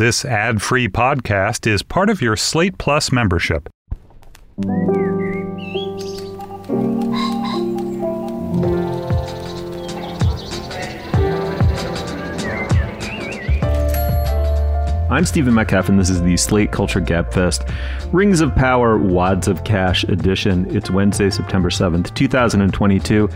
This ad free podcast is part of your Slate Plus membership. I'm Stephen Metcalf, and this is the Slate Culture Gabfest Rings of Power Wads of Cash edition. It's Wednesday, September 7th, 2022.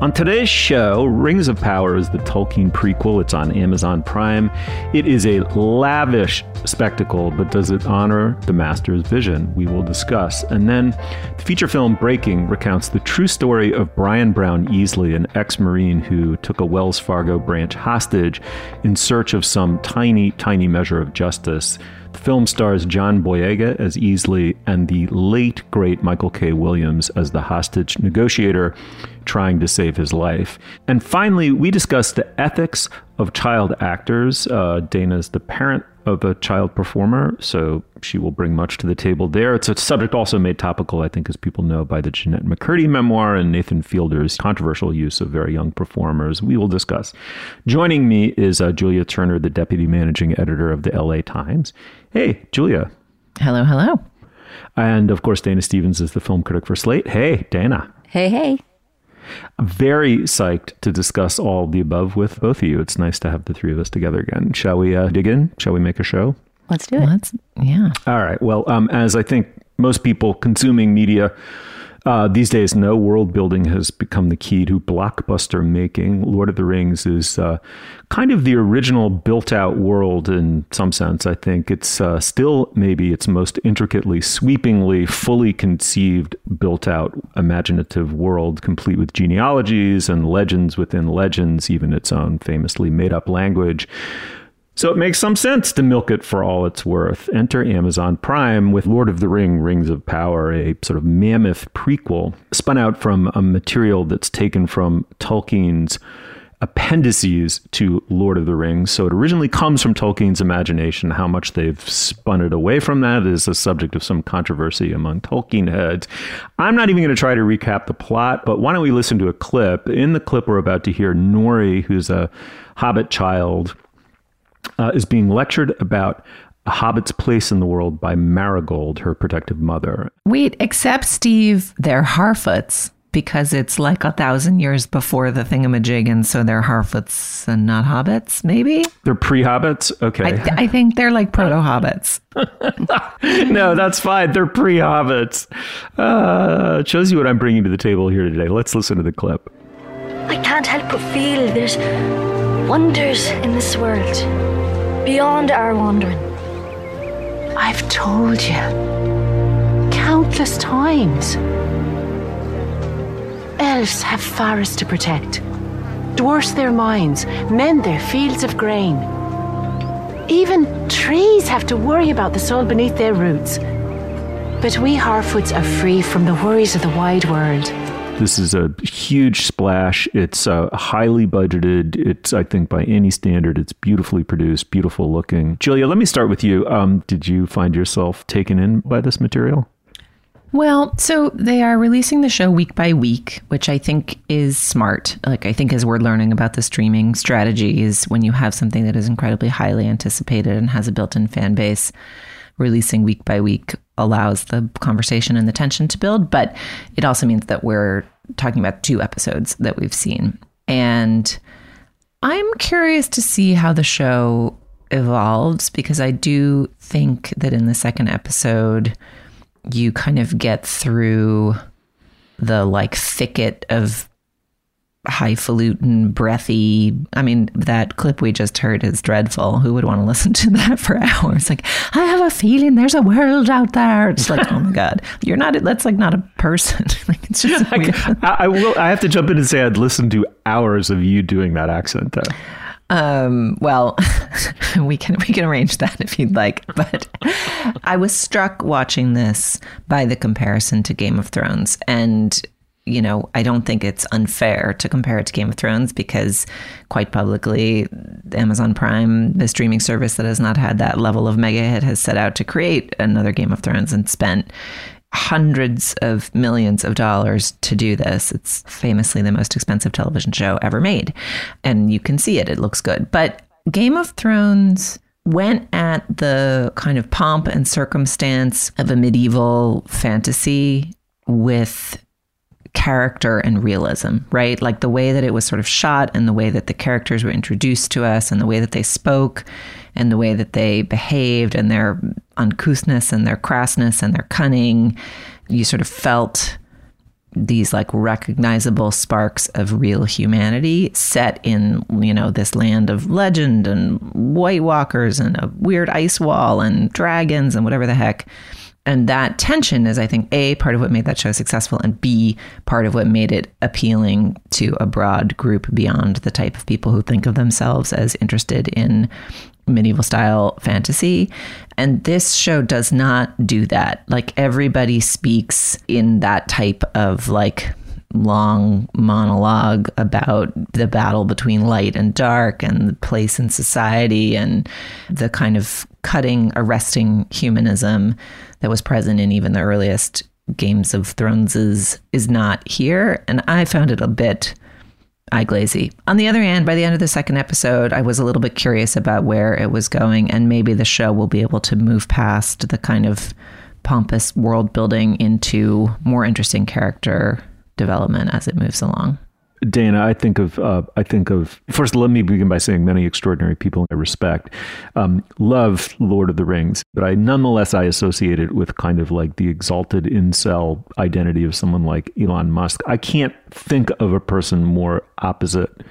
On today's show, Rings of Power is the Tolkien prequel. It's on Amazon Prime. It is a lavish spectacle, but does it honor the master's vision? We will discuss. And then the feature film Breaking recounts the true story of Brian Brown Easley, an ex Marine who took a Wells Fargo branch hostage in search of some tiny, tiny measure of justice. The film stars John Boyega as Easley and the late, great Michael K. Williams as the hostage negotiator trying to save his life. And finally, we discuss the ethics of child actors. Uh, Dana's the parent of a child performer, so she will bring much to the table there. It's a subject also made topical, I think, as people know, by the Jennette McCurdy memoir and Nathan Fielder's controversial use of very young performers. We will discuss. Joining me is uh, Julia Turner, the deputy managing editor of the LA Times. Hey, Julia. Hello, hello. And of course, Dana Stevens is the film critic for Slate. Hey, Dana. Hey, hey. Very psyched to discuss all the above with both of you. It's nice to have the three of us together again. Shall we uh, dig in? Shall we make a show? Let's do it. Let's, yeah. All right. Well, um, as I think most people consuming media uh, these days, no world building has become the key to blockbuster making. Lord of the Rings is uh, kind of the original built out world in some sense. I think it's uh, still maybe its most intricately, sweepingly, fully conceived, built out, imaginative world, complete with genealogies and legends within legends, even its own famously made up language. So it makes some sense to milk it for all it's worth. Enter Amazon Prime with Lord of the Ring, Rings of Power, a sort of mammoth prequel spun out from a material that's taken from Tolkien's appendices to Lord of the Rings. So it originally comes from Tolkien's imagination. How much they've spun it away from that is a subject of some controversy among Tolkien heads. I'm not even going to try to recap the plot, but why don't we listen to a clip? In the clip, we're about to hear Nori, who's a hobbit child uh, is being lectured about a hobbit's place in the world by Marigold, her protective mother. Wait, except Steve, they're Harfoots because it's like a thousand years before the thingamajig, and so they're Harfoots and not hobbits, maybe? They're pre hobbits? Okay. I, th- I, think they're like proto hobbits. no, that's fine. They're pre hobbits. Uh, shows you what I'm bringing to the table here today. Let's listen to the clip. I can't help but feel there's wonders in this world beyond our wandering. I've told you countless times. Elves have forests to protect, dwarfs their mines, mend their fields of grain. Even trees have to worry about the soil beneath their roots. But we Harfoots are free from the worries of the wide world. This is a huge splash. It's uh, highly budgeted. It's, I think, by any standard, it's beautifully produced, beautiful looking. Julia, let me start with you. Um, did you find yourself taken in by this material? Well, so they are releasing the show week by week, which I think is smart. Like, I think as we're learning about the streaming strategies, when you have something that is incredibly highly anticipated and has a built in fan base, releasing week by week allows the conversation and the tension to build. But it also means that we're talking about two episodes that we've seen. And I'm curious to see how the show evolves because I do think that in the second episode, you kind of get through the like thicket of highfalutin, breathy. I mean, that clip we just heard is dreadful. Who would want to listen to that for hours? Like, I have a feeling there's a world out there. It's like, oh my god, you're not. That's like not a person. like it's just. I, I, will. I have to jump in and say I'd listen to hours of you doing that accent though. Um, well, we can we can arrange that if you'd like. But I was struck watching this by the comparison to Game of Thrones, and you know, I don't think it's unfair to compare it to Game of Thrones because, quite publicly, Amazon Prime, the streaming service that has not had that level of mega hit, has set out to create another Game of Thrones and spent hundreds of millions of dollars to do this. It's famously the most expensive television show ever made. And you can see it, it looks good. But Game of Thrones went at the kind of pomp and circumstance of a medieval fantasy with character and realism, right? Like the way that it was sort of shot and the way that the characters were introduced to us and the way that they spoke and the way that they behaved and their uncouthness and their crassness and their cunning. You sort of felt these like recognizable sparks of real humanity set in you know this land of legend and white walkers and a weird ice wall and dragons and whatever the heck and that tension is i think a part of what made that show successful and b part of what made it appealing to a broad group beyond the type of people who think of themselves as interested in medieval style fantasy. And this show does not do that. Like everybody speaks in that type of like long monologue about the battle between light and dark and the place in society and the kind of cutting arresting humanism that was present in even the earliest Games of Thrones is, is not here. And I found it a bit eye glazy. On the other hand, by the end of the second episode, I was a little bit curious about where it was going, and maybe the show will be able to move past the kind of pompous world building into more interesting character development as it moves along. Dana, I think of uh, I think of first. Let me begin by saying many extraordinary people I respect um, love Lord of the Rings, but I nonetheless I associate it with kind of like the exalted incel identity of someone like Elon Musk. I can't think of a person more opposite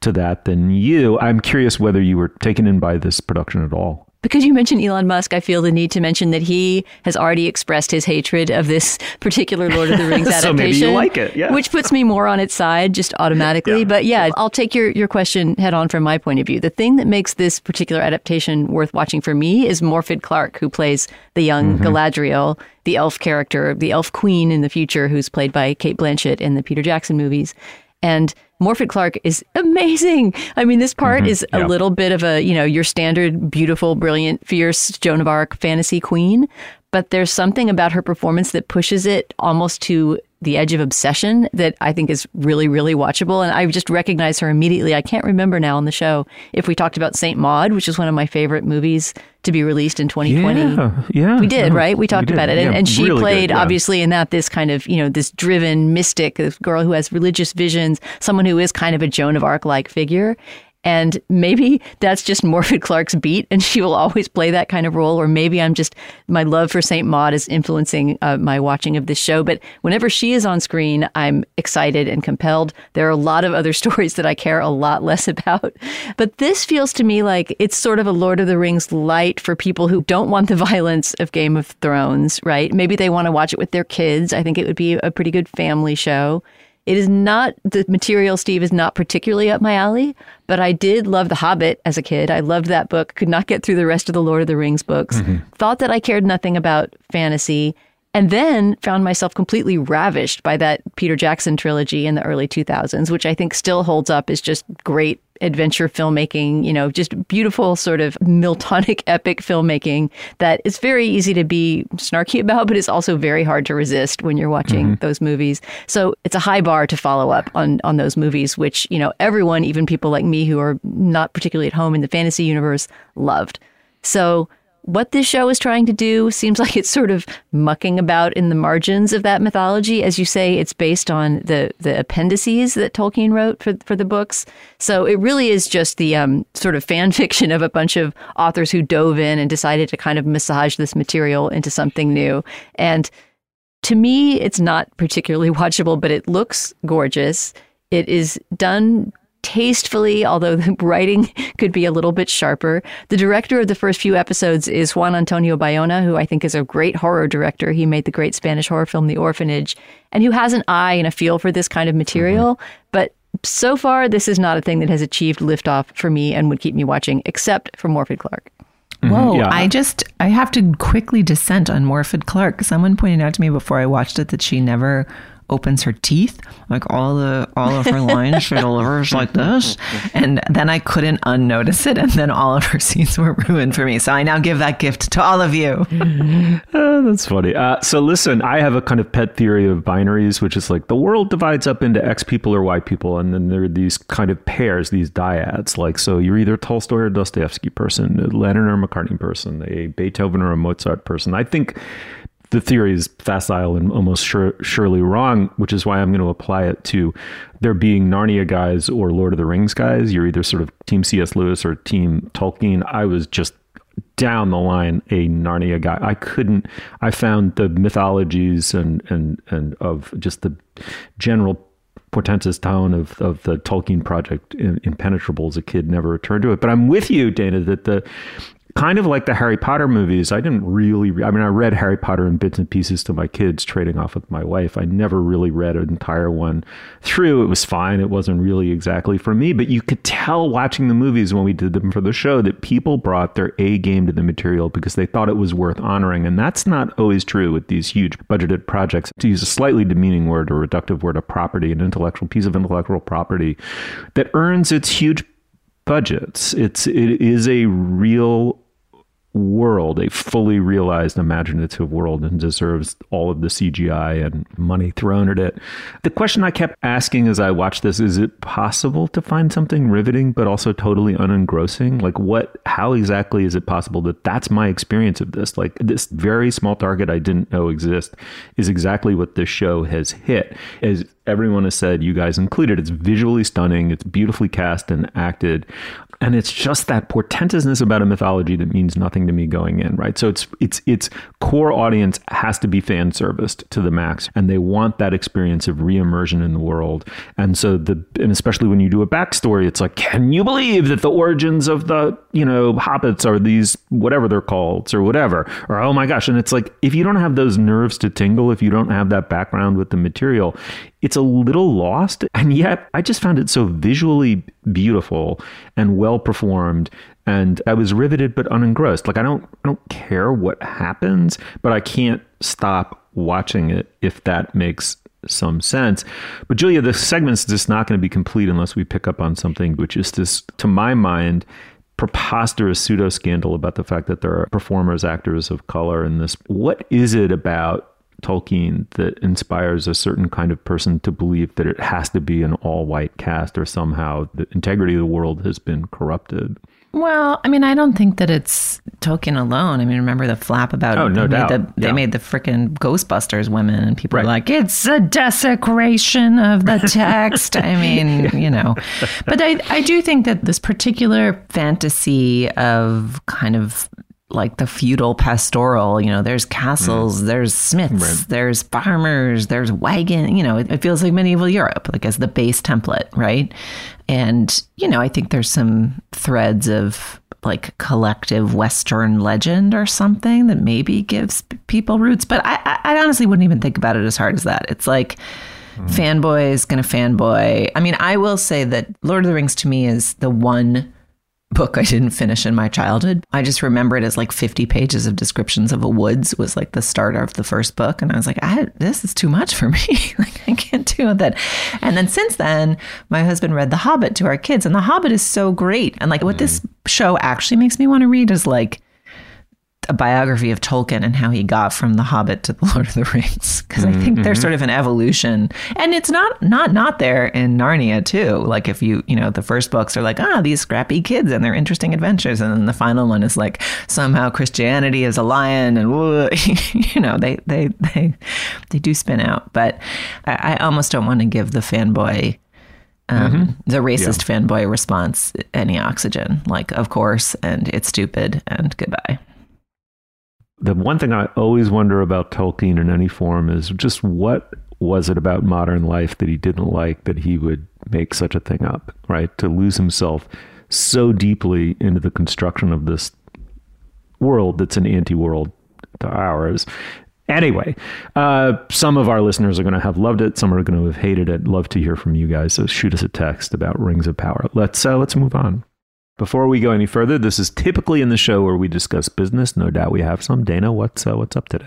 to that than you. I'm curious whether you were taken in by this production at all because you mentioned Elon Musk, I feel the need to mention that he has already expressed his hatred of this particular Lord of the Rings adaptation. so maybe you like it, yeah. Which puts me more on its side just automatically. Yeah. But yeah, I'll take your, your question head on from my point of view. The thing that makes this particular adaptation worth watching for me is Morfydd Clark, who plays the young mm-hmm. Galadriel, the elf character, the elf queen in the future, who's played by Cate Blanchett in the Peter Jackson movies. And Morfydd Clark is amazing. I mean, this part mm-hmm. is a little bit of a, you know, your standard beautiful, brilliant, fierce Joan of Arc fantasy queen, but there's something about her performance that pushes it almost to the edge of obsession that I think is really, really watchable. And I just recognize her immediately. I can't remember now on the show if we talked about Saint Maud, which is one of my favorite movies to be released in 2020. Yeah, yeah. We did, no, right? We talked we about it. And, yeah, and she really played, good, yeah. obviously, in that, this kind of, you know, this driven mystic, this girl who has religious visions, someone who is kind of a Joan of Arc like figure. And maybe that's just Morfydd Clark's beat, and she will always play that kind of role. Or maybe I'm just my love for Saint Maud is influencing uh, my watching of this show. But whenever she is on screen, I'm excited and compelled. There are a lot of other stories that I care a lot less about. But this feels to me like it's sort of a Lord of the Rings light for people who don't want the violence of Game of Thrones, right? Maybe they want to watch it with their kids. I think it would be a pretty good family show. It is not the material, Steve, is not particularly up my alley, but I did love The Hobbit as a kid. I loved that book, could not get through the rest of the Lord of the Rings books, mm-hmm. thought that I cared nothing about fantasy, and then found myself completely ravished by that Peter Jackson trilogy in the early 2000s, which I think still holds up as just great adventure filmmaking, you know, just beautiful sort of Miltonic epic filmmaking that is very easy to be snarky about, but it's also very hard to resist when you're watching mm-hmm. those movies. So it's a high bar to follow up on on those movies, which, you know, everyone, even people like me who are not particularly at home in the fantasy universe, loved. So what this show is trying to do seems like it's sort of mucking about in the margins of that mythology. As you say, it's based on the the appendices that Tolkien wrote for for the books. So it really is just the um, sort of fan fiction of a bunch of authors who dove in and decided to kind of massage this material into something new. And to me, it's not particularly watchable, but it looks gorgeous. It is done tastefully, although the writing could be a little bit sharper. The director of the first few episodes is Juan Antonio Bayona, who I think is a great horror director. He made the great Spanish horror film The Orphanage, and who has an eye and a feel for this kind of material. Mm-hmm. But so far, this is not a thing that has achieved liftoff for me and would keep me watching, except for Morfydd Clark. Mm-hmm. Whoa, yeah. I just I have to quickly dissent on Morfydd Clark. Someone pointed out to me before I watched it that she never opens her teeth, like all the all of her lines she delivers like this, and then I couldn't unnotice it, and then all of her scenes were ruined for me. So I now give that gift to all of you. uh, that's funny. Uh, so listen, I have a kind of pet theory of binaries, which is like the world divides up into X people or Y people, and then there are these kind of pairs, these dyads. Like so, you're either Tolstoy or Dostoevsky person, a Lennon or McCartney person, a Beethoven or a Mozart person. I think the theory is facile and almost sure, surely wrong, which is why I'm going to apply it to there being Narnia guys or Lord of the Rings guys. You're either sort of Team C.S. Lewis or Team Tolkien. I was just down the line a Narnia guy. I couldn't. I found the mythologies and and and of just the general portentous tone of of the Tolkien project impenetrable as a kid. Never returned to it. But I'm with you, Dana, that the kind of like the Harry Potter movies, I didn't really. I mean, I read Harry Potter in bits and pieces to my kids, trading off with my wife. I never really read an entire one through. It was fine. It wasn't really exactly for me, but you could tell watching the movies when we did them for the show that people brought their A game to the material because they thought it was worth honoring, and that's not always true with these huge budgeted projects. To use a slightly demeaning word or reductive word, a property, an intellectual piece of intellectual property that earns its huge budgets. It's it is a real world, a fully realized imaginative world, and deserves all of the CGI and money thrown at it. The question I kept asking as I watched this is it possible to find something riveting but also totally unengrossing? Like, what, how exactly is it possible that that's my experience of this? Like, this very small target I didn't know exist is exactly what this show has hit. As everyone has said, you guys included, it's visually stunning, it's beautifully cast and acted and it's just that portentousness about a mythology that means nothing to me going in right? So it's it's its core audience has to be fan serviced to the max and they want that experience of re-immersion in the world. And so the and especially when you do a backstory it's like can you believe that the origins of the you know hobbits are these whatever they're called or whatever? Or oh my gosh. And it's like if you don't have those nerves to tingle if you don't have that background with the material it's a little lost. And yet i just found it so visually beautiful and well performed and i was riveted but unengrossed like i don't i don't care what happens but i can't stop watching it if that makes some sense. But Julia, the segment's just not going to be complete unless we pick up on something which is this, to my mind, preposterous pseudo scandal about the fact that there are performers, actors of color in this. What is it about Tolkien that inspires a certain kind of person to believe that it has to be an all white cast or somehow the integrity of the world has been corrupted. Well, I mean, I don't think that it's Tolkien alone. I mean, remember the flap about oh, no they doubt. Made the, yeah. They made the freaking Ghostbusters women, and people right. are like, it's a desecration of the text. I mean, yeah. you know, but I, I do think that this particular fantasy of kind of like the feudal pastoral. You know, there's castles, mm. there's smiths, right. there's farmers, there's wagon. You know, it, it, feels like medieval Europe, like as the base template, right? And you know, I think there's some threads of like collective Western legend or something that maybe gives people roots. But I, I honestly wouldn't even think about it as hard as that. It's like. Mm. Fanboy is gonna fanboy. I mean, I will say that Lord of the Rings to me is the one book I didn't finish in my childhood. I just remember it as like 50 pages of descriptions of a woods was like the start of the first book. And I was like, I, this is too much for me. like, I can't do that. And then since then, my husband read The Hobbit to our kids, and The Hobbit is so great. And like what this mm. show actually makes me want to read is like a biography of Tolkien and how he got from The Hobbit to The Lord of the Rings because mm-hmm. I think there's mm-hmm. sort of an evolution, and it's not not not there in Narnia too. Like if you you know the first books are like ah these scrappy kids and their interesting adventures, and then the final one is like somehow Christianity is a lion, and you know they they they they do spin out. But I, I almost don't want to give the fanboy um, mm-hmm. the racist yeah. fanboy response any oxygen. Like, of course, and it's stupid, and goodbye the one thing I always wonder about Tolkien in any form is just what was it about modern life that he didn't like that he would make such a thing up, right? To lose himself so deeply into the construction of this world that's an anti world to ours. Anyway, uh, some of our listeners are going to have loved it. Some are going to have hated it. Love to hear from you guys. So shoot us a text about Rings of Power. Let's uh, let's move on. Before we go any further, this is typically in the show where we discuss business. No doubt we have some. Dana, what's uh, what's up today?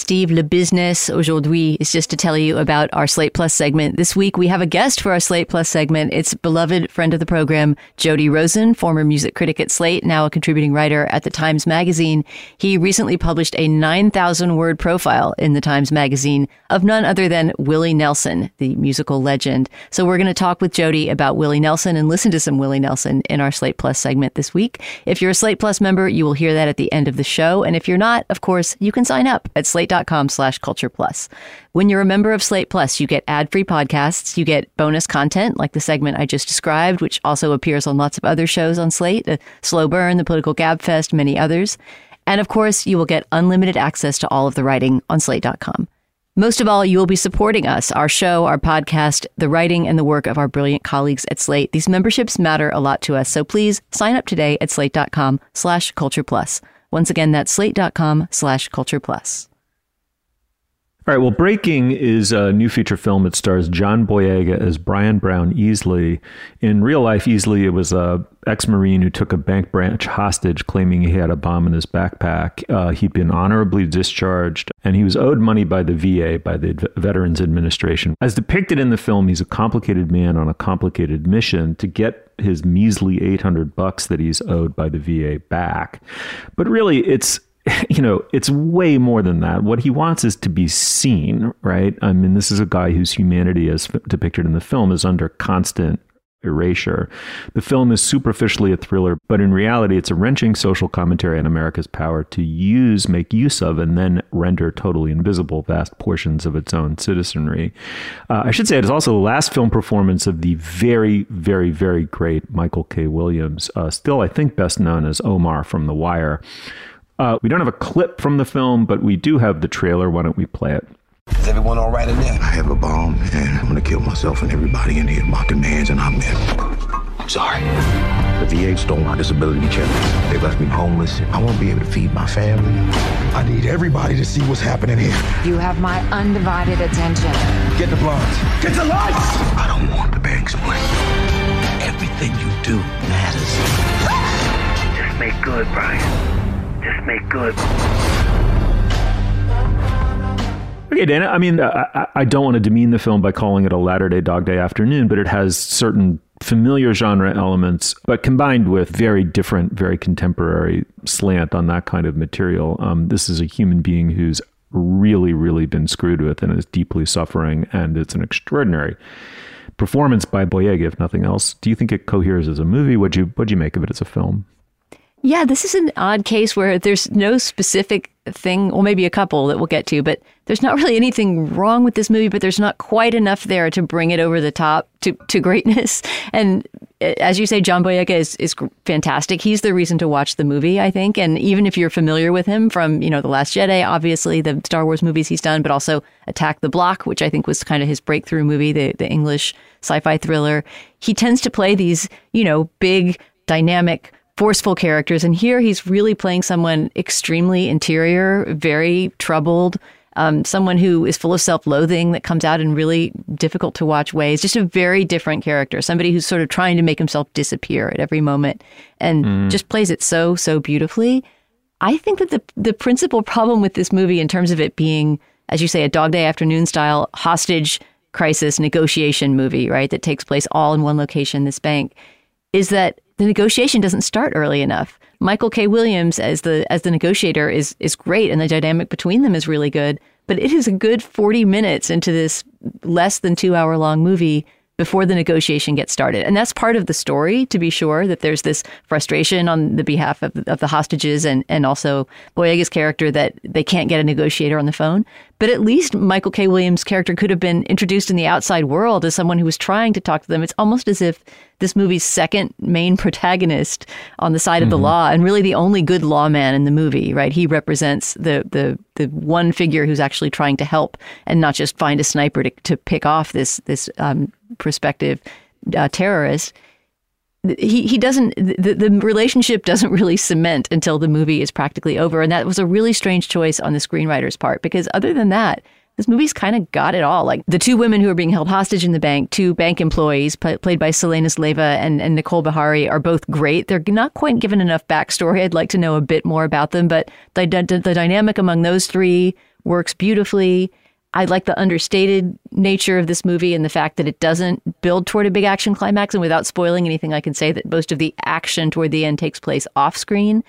Steve Le Business aujourd'hui is just to tell you about our Slate Plus segment. This week we have a guest for our Slate Plus segment. It's beloved friend of the program, Jody Rosen, former music critic at Slate, now a contributing writer at the Times Magazine. He recently published a 9,000 word profile in the Times Magazine of none other than Willie Nelson, the musical legend. So we're going to talk with Jody about Willie Nelson and listen to some Willie Nelson in our Slate Plus segment this week. If you're a Slate Plus member, you will hear that at the end of the show. And if you're not, of course, you can sign up at Slate slate.com slash culture plus. When you're a member of Slate Plus, you get ad-free podcasts, you get bonus content like the segment I just described, which also appears on lots of other shows on Slate, the Slow Burn, the Political Gabfest, many others. And of course, you will get unlimited access to all of the writing on slate.com. Most of all, you will be supporting us, our show, our podcast, the writing and the work of our brilliant colleagues at Slate. These memberships matter a lot to us, so please sign up today at slate.com slash culture plus. Once again, that's slate.com slash culture plus. All right. Well, Breaking is a new feature film. It stars John Boyega as Brian Brown Easley. In real life, Easley it was a ex-marine who took a bank branch hostage, claiming he had a bomb in his backpack. Uh, he'd been honorably discharged, and he was owed money by the VA, by the Veterans Administration. As depicted in the film, he's a complicated man on a complicated mission to get his measly 800 bucks that he's owed by the VA back. But really, it's you know, it's way more than that. What he wants is to be seen, right? I mean, this is a guy whose humanity, as depicted in the film, is under constant erasure. The film is superficially a thriller, but in reality, it's a wrenching social commentary on America's power to use, make use of, and then render totally invisible vast portions of its own citizenry. Uh, I should say it is also the last film performance of the very, very, very great Michael K. Williams, uh, still, I think, best known as Omar from The Wire. Uh, we don't have a clip from the film, but we do have the trailer. Why don't we play it? Is everyone all right in there? I have a bomb, and I'm gonna kill myself and everybody in here. My demands, and I'm in. I'm sorry. The VA stole my disability check. They left me homeless. I won't be able to feed my family. I need everybody to see what's happening here. You have my undivided attention. Get the blinds. Get the lights! I don't want the bank's money. Everything you do matters. Just make good, Brian. Just make good. Okay, Dana. I mean, I, I don't want to demean the film by calling it a latter day Dog Day Afternoon, but it has certain familiar genre elements, but combined with very different, very contemporary slant on that kind of material. Um, this is a human being who's really, really been screwed with and is deeply suffering, and it's an extraordinary performance by Boyega, if nothing else. Do you think it coheres as a movie? What'd you what'd you make of it as a film? Yeah, this is an odd case where there's no specific thing, or maybe a couple that we'll get to, but there's not really anything wrong with this movie, but there's not quite enough there to bring it over the top to, to greatness. And eh, as you say, John Boyega is, is fantastic. He's the reason to watch the movie, I think. And even if you're familiar with him from, you know, The Last Jedi, obviously, the Star Wars movies he's done, but also Attack the Block, which I think was kind of his breakthrough movie, the, the English sci fi thriller. He tends to play these, you know, big, dynamic, forceful characters. And here he's really playing someone extremely interior, very troubled, um, someone who is full of self loathing that comes out in really difficult to watch ways. Just a very different character, somebody who's sort of trying to make himself disappear at every moment and mm. just plays it so, so beautifully. I think that the, the principal problem with this movie, in terms of it being, as you say, a Dog Day Afternoon style hostage crisis negotiation movie, right, that takes place all in one location, this bank, is that the negotiation doesn't start early enough. Michael K. Williams as the as the negotiator is is great and the dynamic between them is really good, but it is a good 40 minutes into this less than 2 hour long movie before the negotiation gets started. And that's part of the story, to be sure, that there's this frustration on the behalf of, of the hostages and, and also Boyega's character that they can't get a negotiator on the phone. But at least Michael K. Williams' character could have been introduced in the outside world as someone who was trying to talk to them. It's almost as if this movie's second main protagonist on the side mm-hmm. of the mm-hmm. law and really the only good lawman in the movie, right? He represents the the the one figure who's actually trying to help and not just find a sniper to, to pick off this this um, prospective uh, terrorist, he he doesn't the, the relationship doesn't really cement until the movie is practically over. And that was a really strange choice on the screenwriter's part because other than that this movie's kind of got it all. Like the two women who are being held hostage in the bank two bank employees p- played by Selenis Leyva and, and Nicole Beharie are both great. They're not quite given enough backstory. I'd like to know a bit more about them but the, the, the dynamic among those three works beautifully. I like the understated nature of this movie and the fact that it doesn't build toward a big action climax. And without spoiling anything, I can say that most of the action toward the end takes place off screen.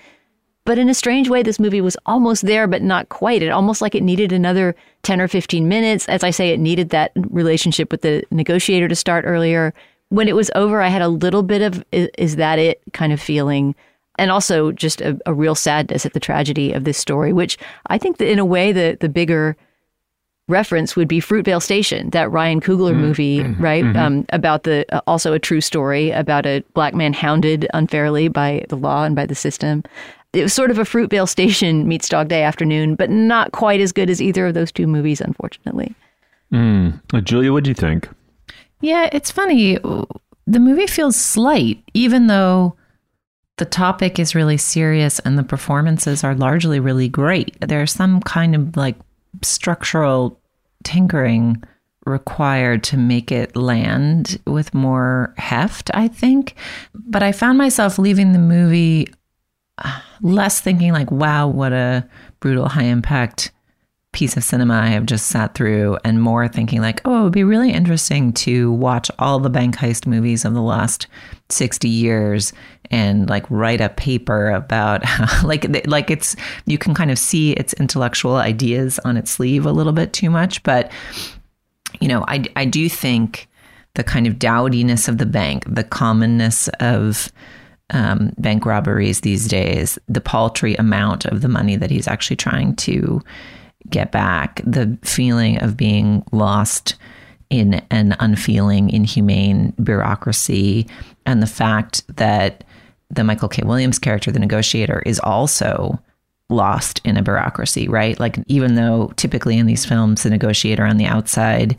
But in a strange way, this movie was almost there, but not quite. It almost like it needed another 10 or 15 minutes. As I say, it needed that relationship with the negotiator to start earlier. When it was over, I had a little bit of, is, that it kind of feeling. And also just a, a, real sadness at the tragedy of this story, which I think that in a way, the, the bigger reference would be Fruitvale Station, that Ryan Coogler mm-hmm. movie, mm-hmm. right? Mm-hmm. Um, about the uh, also a true story about a black man hounded unfairly by the law and by the system. It was sort of a Fruitvale Station meets Dog Day Afternoon, but not quite as good as either of those two movies, unfortunately. Mm. Uh, Julia, what do you think? Yeah, it's funny. The movie feels slight, even though the topic is really serious and the performances are largely really great. There's some kind of like structural tinkering required to make it land with more heft, I think. But I found myself leaving the movie uh, less thinking like, wow, what a brutal high impact piece of cinema I have just sat through, and more thinking like, oh, it would be really interesting to watch all the bank heist movies of the last 60 years and like write a paper about how, like like it's you can kind of see its intellectual ideas on its sleeve a little bit too much but you know I I do think the kind of dowdiness of the bank the commonness of um, bank robberies these days the paltry amount of the money that he's actually trying to get back the feeling of being lost in an unfeeling inhumane bureaucracy and the fact that the Michael K. Williams character, the negotiator, is also lost in a bureaucracy, right? Like, even though typically in these films, the negotiator on the outside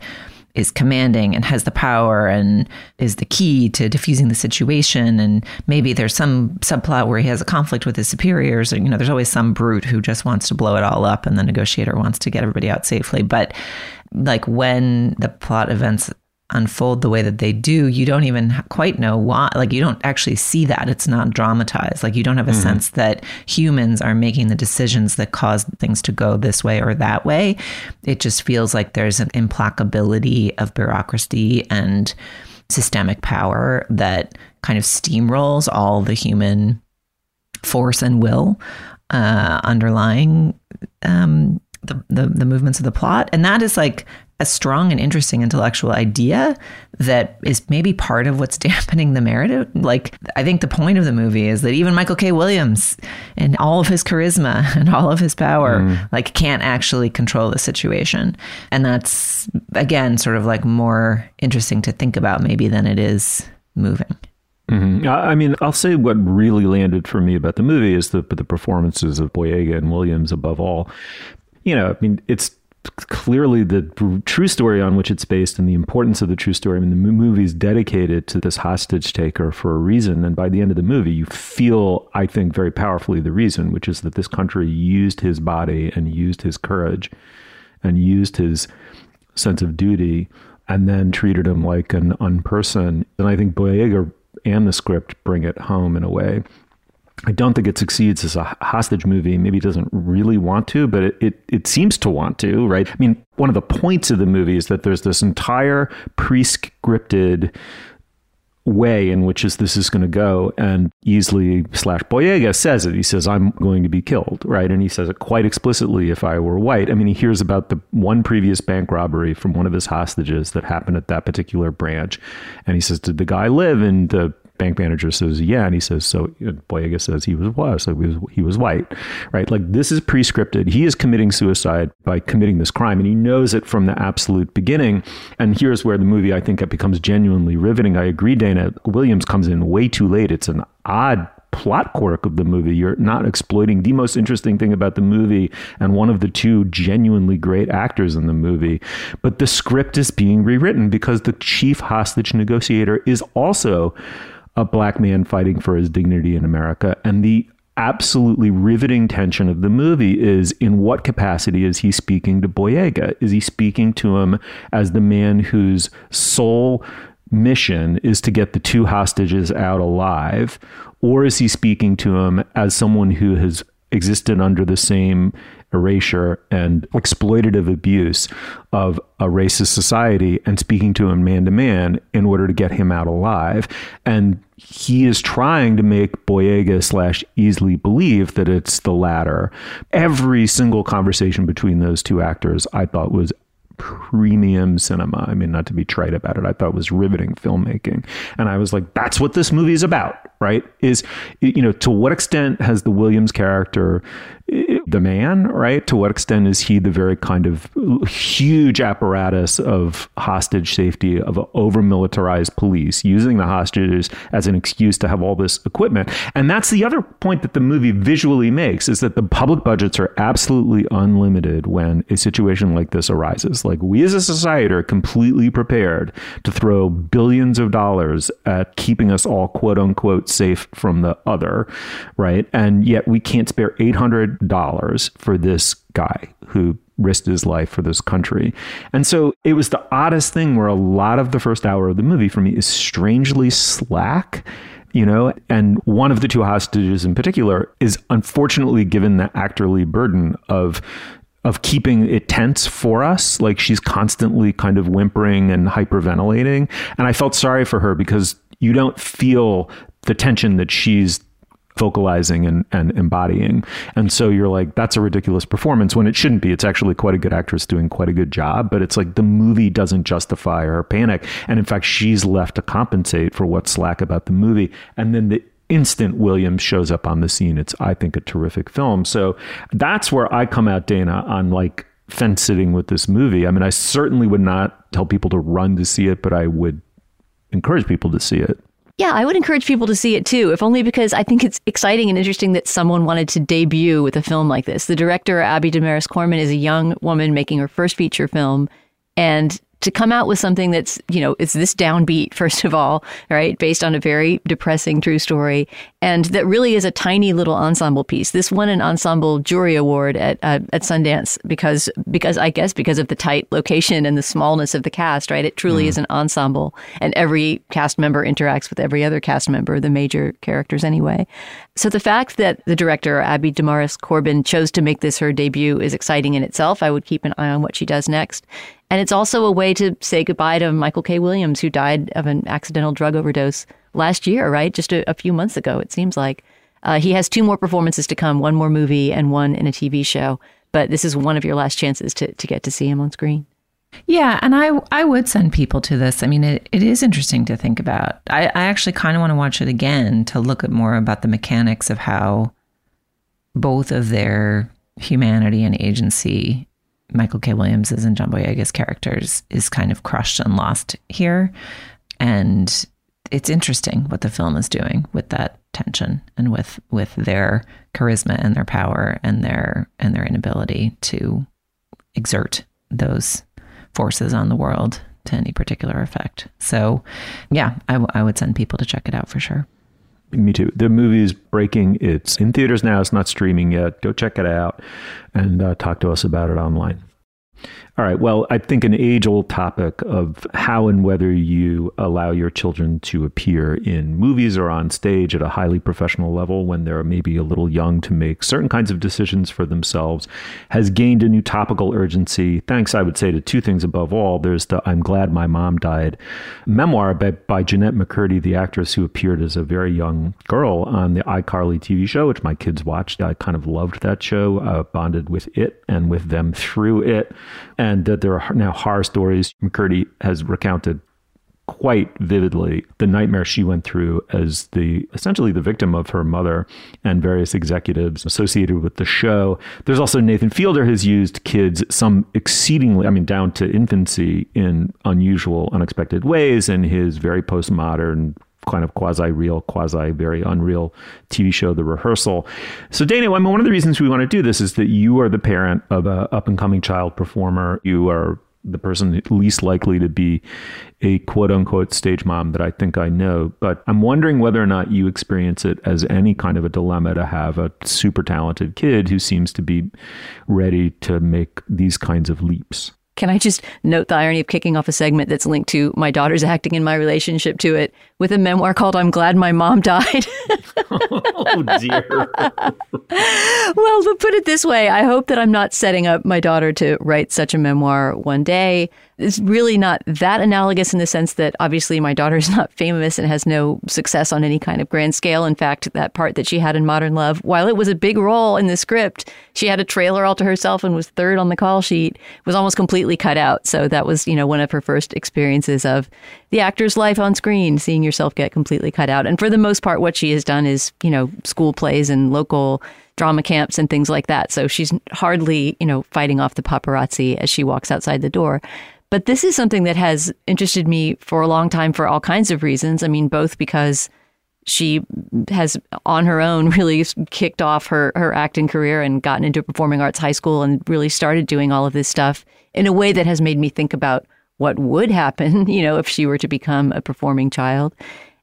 is commanding and has the power and is the key to diffusing the situation. And maybe there's some subplot where he has a conflict with his superiors. Or, you know, there's always some brute who just wants to blow it all up and the negotiator wants to get everybody out safely. But like when the plot events unfold the way that they do, you don't even quite know why. Like, you don't actually see that. It's not dramatized. Like, you don't have a mm-hmm. sense that humans are making the decisions that cause things to go this way or that way. It just feels like there's an implacability of bureaucracy and systemic power that kind of steamrolls all the human force and will uh, underlying um, the, the, the movements of the plot. And that is like a strong and interesting intellectual idea that is maybe part of what's dampening the narrative. Like, I think the point of the movie is that even Michael K. Williams and all of his charisma and all of his power, mm. like, can't actually control the situation. And that's, again, sort of like more interesting to think about maybe than it is moving. Mm-hmm. I mean, I'll say what really landed for me about the movie is the the performances of Boyega and Williams above all. You know, I mean, it's clearly the true story on which it's based and the importance of the true story. I mean, the movie is dedicated to this hostage taker for a reason. And by the end of the movie, you feel, I think, very powerfully the reason, which is that this country used his body and used his courage and used his sense of duty and then treated him like an unperson. And I think Boyega and the script bring it home in a way. I don't think it succeeds as a hostage movie. Maybe it doesn't really want to, but it, it, it seems to want to, right? I mean, one of the points of the movie is that there's this entire pre-scripted way in which is this is going to go and Easley slash Boyega says it. He says, I'm going to be killed, right? And he says it quite explicitly if I were white. I mean, he hears about the one previous bank robbery from one of his hostages that happened at that particular branch. And he says, Did the guy live? And the bank manager says, "Yeah," and he says, "So." Boyega says he was was so he was he was white, right? Like this is pre-scripted. He is committing suicide by committing this crime, and he knows it from the absolute beginning. And here's where the movie I think it becomes genuinely riveting. I agree, Dana. Williams comes in way too late. It's an odd plot quirk of the movie. You're not exploiting the most interesting thing about the movie and one of the two genuinely great actors in the movie. But the script is being rewritten because the chief hostage negotiator is also a black man fighting for his dignity in America. And the absolutely riveting tension of the movie is in what capacity is he speaking to Boyega? Is he speaking to him as the man whose sole mission is to get the two hostages out alive? Or is he speaking to him as someone who has existed under the same erasure and exploitative abuse of a racist society and speaking to him man to man in order to get him out alive. And he is trying to make Boyega slash Easley believe that it's the latter. Every single conversation between those two actors I thought was premium cinema. I mean, not to be trite about it, I thought it was riveting filmmaking. And I was like, that's what this movie is about, right? Is, you know, to what extent has the Williams character the man, right? To what extent is he the very kind of huge apparatus of hostage safety, of over militarized police, using the hostages as an excuse to have all this equipment? And that's the other point that the movie visually makes is that the public budgets are absolutely unlimited when a situation like this arises. Like we as a society are completely prepared to throw billions of dollars at keeping us all quote unquote safe from the other, right? And yet we can't spare 800 dollars for this guy who risked his life for this country. And so it was the oddest thing where a lot of the first hour of the movie for me is strangely slack you know and one of the two hostages in particular is unfortunately given the actorly burden of of keeping it tense for us like she's constantly kind of whimpering and hyperventilating and i felt sorry for her because you don't feel the tension that she's vocalizing and, and embodying. And so you're like, that's a ridiculous performance when it shouldn't be. It's actually quite a good actress doing quite a good job, but it's like the movie doesn't justify her panic. And in fact, she's left to compensate for what's slack about the movie. And then the instant Williams shows up on the scene, it's, I think, a terrific film. So that's where I come out, Dana, on like fence sitting with this movie. I mean, I certainly would not tell people to run to see it, but I would encourage people to see it. Yeah, I would encourage people to see it too, if only because I think it's exciting and interesting that someone wanted to debut with a film like this. The director, Abi Damaris Corbin, is a young woman making her first feature film. And to come out with something that's, you know, it's this downbeat, first of all, right, based on a very depressing true story, and that really is a tiny little ensemble piece. This won an ensemble jury award at uh, at Sundance because because I guess because of the tight location and the smallness of the cast, right? It truly mm. is an ensemble, and every cast member interacts with every other cast member, the major characters anyway. So the fact that the director Abi Damaris Corbin chose to make this her debut is exciting in itself. I would keep an eye on what she does next. And it's also a way to say goodbye to Michael K. Williams, who died of an accidental drug overdose last year, right? Just a, a few months ago, it seems like. Uh, he has two more performances to come one more movie and one in a TV show. But this is one of your last chances to, to get to see him on screen. Yeah, and I I would send people to this. I mean, it, it is interesting to think about. I, I actually kind of want to watch it again to look at more about the mechanics of how both of their humanity and agency Michael K. Williams's and John Boyega's characters is kind of crushed and lost here. And it's interesting what the film is doing with that tension and with with their charisma and their power and their and their inability to exert those forces on the world to any particular effect. So, yeah, I, w- I would send people to check it out for sure. Me too. The movie is breaking. It's in theaters now. It's not streaming yet. Go check it out and uh, talk to us about it online. All right. Well, I think an age old topic of how and whether you allow your children to appear in movies or on stage at a highly professional level when they're maybe a little young to make certain kinds of decisions for themselves has gained a new topical urgency. Thanks, I would say, to two things above all. There's the I'm Glad My Mom Died memoir by, by Jennette McCurdy, the actress who appeared as a very young girl on the iCarly TV show, which my kids watched. I kind of loved that show, uh, bonded with it and with them through it and that there are now horror stories. McCurdy has recounted quite vividly the nightmare she went through as the essentially the victim of her mother and various executives associated with the show. There's also Nathan Fielder has used kids some exceedingly I mean down to infancy in unusual unexpected ways in his very postmodern kind of quasi real, quasi very unreal TV show, The Rehearsal. So, Dana, I mean, one of the reasons we want to do this is that you are the parent of an up and coming child performer. You are the person least likely to be a quote unquote stage mom that I think I know. But I'm wondering whether or not you experience it as any kind of a dilemma to have a super talented kid who seems to be ready to make these kinds of leaps. Can I just note the irony of kicking off a segment that's linked to my daughter's acting and my relationship to it with a memoir called I'm Glad My Mom Died? oh, dear. well, to put it this way, I hope that I'm not setting up my daughter to write such a memoir one day is really not that analogous in the sense that obviously my daughter is not famous and has no success on any kind of grand scale. In fact, that part that she had in Modern Love, while it was a big role in the script, she had a trailer all to herself and was third on the call sheet, was almost completely cut out. So that was, you know, one of her first experiences of the actor's life on screen, seeing yourself get completely cut out. And for the most part, what she has done is, you know, school plays and local drama camps and things like that. So she's hardly, you know, fighting off the paparazzi as she walks outside the door. But this is something that has interested me for a long time for all kinds of reasons. I mean, both because she has on her own really kicked off her her acting career and gotten into a performing arts high school and really started doing all of this stuff in a way that has made me think about what would happen, you know, if she were to become a performing child.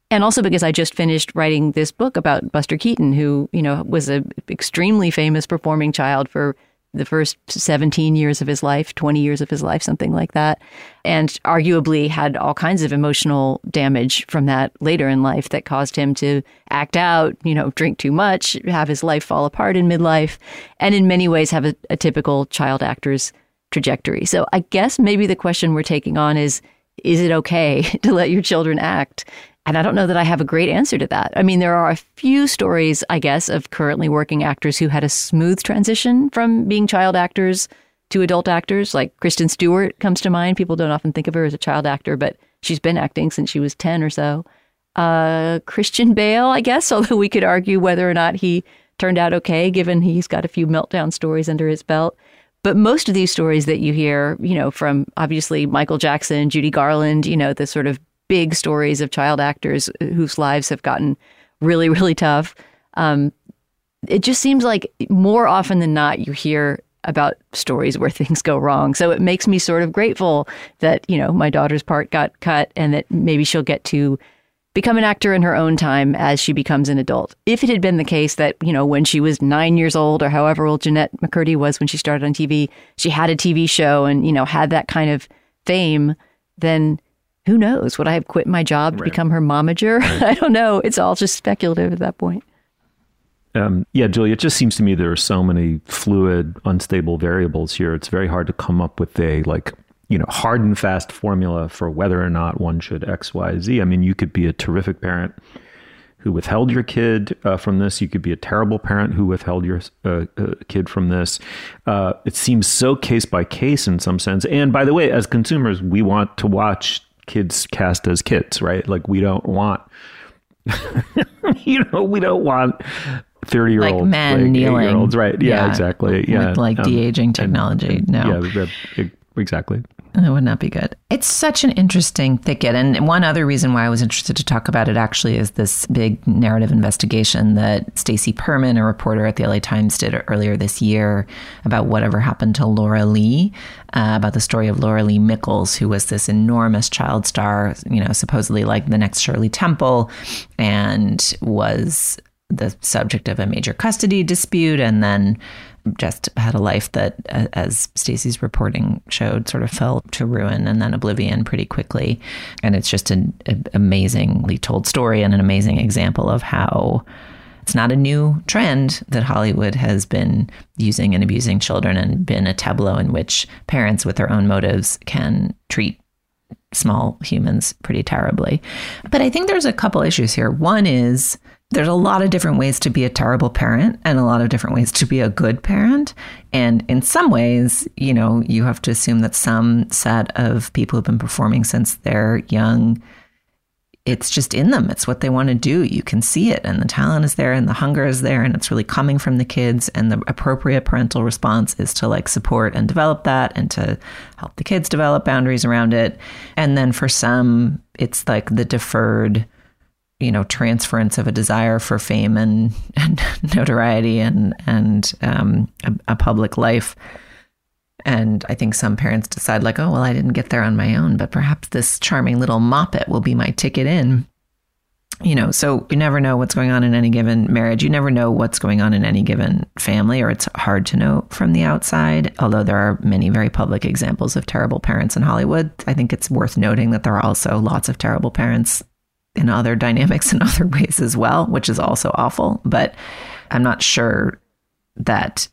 And also because I just finished writing this book about Buster Keaton, who, you know, was an extremely famous performing child for the first 17 years of his life, 20 years of his life, something like that. And arguably had all kinds of emotional damage from that later in life that caused him to act out, you know, drink too much, have his life fall apart in midlife, and in many ways have a, a typical child actor's trajectory. So I guess maybe the question we're taking on is is it okay to let your children act? And I don't know that I have a great answer to that. I mean, there are a few stories, I guess, of currently working actors who had a smooth transition from being child actors to adult actors. Like Kristen Stewart comes to mind. People don't often think of her as a child actor, but she's been acting since she was 10 or so. Uh, Christian Bale, I guess, although we could argue whether or not he turned out okay, given he's got a few meltdown stories under his belt. But most of these stories that you hear, you know, from obviously Michael Jackson, Judy Garland, you know, the sort of big stories of child actors whose lives have gotten really, really tough. Um, it just seems like more often than not, you hear about stories where things go wrong. So it makes me sort of grateful that, you know, my daughter's part got cut and that maybe she'll get to become an actor in her own time as she becomes an adult. If it had been the case that, you know, when she was nine years old or however old Jennette McCurdy was when she started on TV, she had a TV show and, you know, had that kind of fame, then who knows? Would I have quit my job to right. become her momager? Right. I don't know. It's all just speculative at that point. Um, yeah, Julia, it just seems to me there are so many fluid, unstable variables here. It's very hard to come up with a like, you know, hard and fast formula for whether or not one should X, Y, Z. I mean, you could be a terrific parent who withheld your kid uh, from this. You could be a terrible parent who withheld your uh, uh, kid from this. Uh, it seems so case by case in some sense. And by the way, as consumers, we want to watch kids cast as kids, right? Like we don't want, you know, we don't want 30 year like olds, men like kneeling. right? Yeah, yeah, exactly. Yeah. With like um, de aging technology. And, no. Yeah, exactly. It would not be good. It's such an interesting thicket. And one other reason why I was interested to talk about it actually is this big narrative investigation that Stacy Perman, a reporter at the LA Times, did earlier this year about whatever happened to Lora Lee, uh, about the story of Lora Lee Michel, who was this enormous child star, you know, supposedly like the next Shirley Temple, and was the subject of a major custody dispute and then just had a life that, as Stacy's reporting showed, sort of fell to ruin and then oblivion pretty quickly. And it's just an, amazingly told story and an amazing example of how it's not a new trend that Hollywood has been using and abusing children and been a tableau in which parents with their own motives can treat small humans pretty terribly. But I think there's a couple issues here. One is there's a lot of different ways to be a terrible parent and a lot of different ways to be a good parent. And in some ways, you know, you have to assume that some set of people who've been performing since they're young, it's just in them. It's what they want to do. You can see it, and the talent is there, and the hunger is there, and it's really coming from the kids. And the appropriate parental response is to like support and develop that and to help the kids develop boundaries around it. And then for some, it's like the deferred you know transference of a desire for fame and, and notoriety and and um, a, a, public life. And I think some parents decide like, oh well, I didn't get there on my own, but perhaps this charming little moppet will be my ticket in. you know, so you never know what's going on in any given marriage. You never know what's going on in any given family, or it's hard to know from the outside. Although there are many very public examples of terrible parents in Hollywood, I think it's worth noting that there are also lots of terrible parents in other dynamics in other ways as well, which is also awful. But I'm not sure that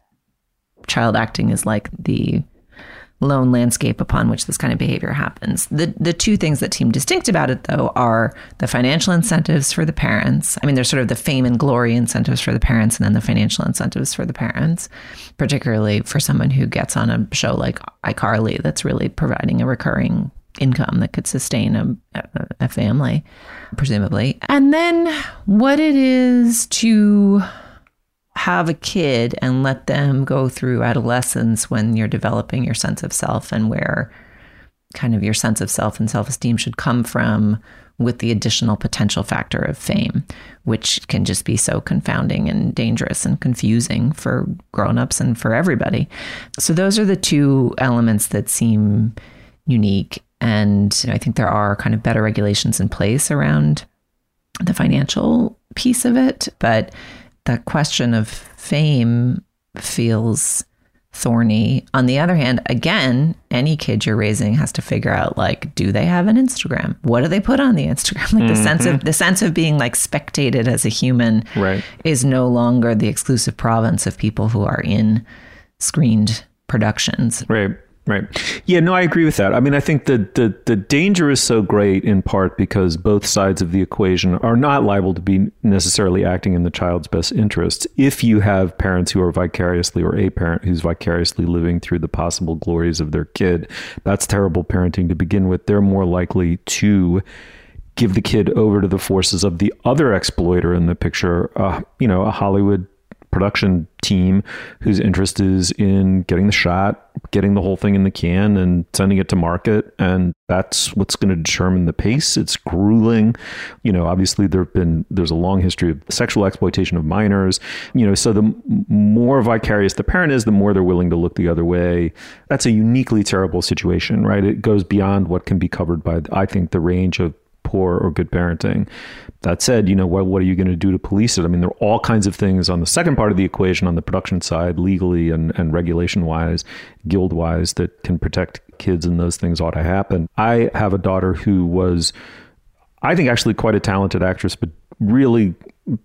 child acting is like the lone landscape upon which this kind of behavior happens. The the two things that seem distinct about it though are the financial incentives for the parents. I mean there's sort of the fame and glory incentives for the parents and then the financial incentives for the parents, particularly for someone who gets on a show like iCarly that's really providing a recurring income that could sustain a, a family presumably. And then what it is to have a kid and let them go through adolescence when you're developing your sense of self and where kind of your sense of self and self esteem should come from with the additional potential factor of fame, which can just be so confounding and dangerous and confusing for grown-ups and for everybody. So those are the two elements that seem unique and I think there are kind of better regulations in place around the financial piece of it, but the question of fame feels thorny. On the other hand, again, any kid you're raising has to figure out like, do they have an Instagram? What do they put on the Instagram? Like mm-hmm. the sense of the sense of being like spectated as a human right. is no longer the exclusive province of people who are in screened productions. Right. Right. Yeah, no, I agree with that. I mean, I think the, the, the danger is so great in part because both sides of the equation are not liable to be necessarily acting in the child's best interests. If you have parents who are vicariously, or a parent who's vicariously living through the possible glories of their kid, that's terrible parenting to begin with. They're more likely to give the kid over to the forces of the other exploiter in the picture, uh, you know, a Hollywood production team whose interest is in getting the shot, getting the whole thing in the can and sending it to market. And that's what's going to determine the pace. It's grueling. You know, obviously there've been, there's a long history of sexual exploitation of minors, you know, so the more vicarious the parent is, the more they're willing to look the other way. That's a uniquely terrible situation, right? It goes beyond what can be covered by, I think, the range of poor or good parenting. That said, you know, what, what are you going to do to police it? I mean, there are all kinds of things on the second part of the equation on the production side, legally and, and regulation wise, guild wise, that can protect kids and those things ought to happen. I have a daughter who was, I think, actually quite a talented actress, but really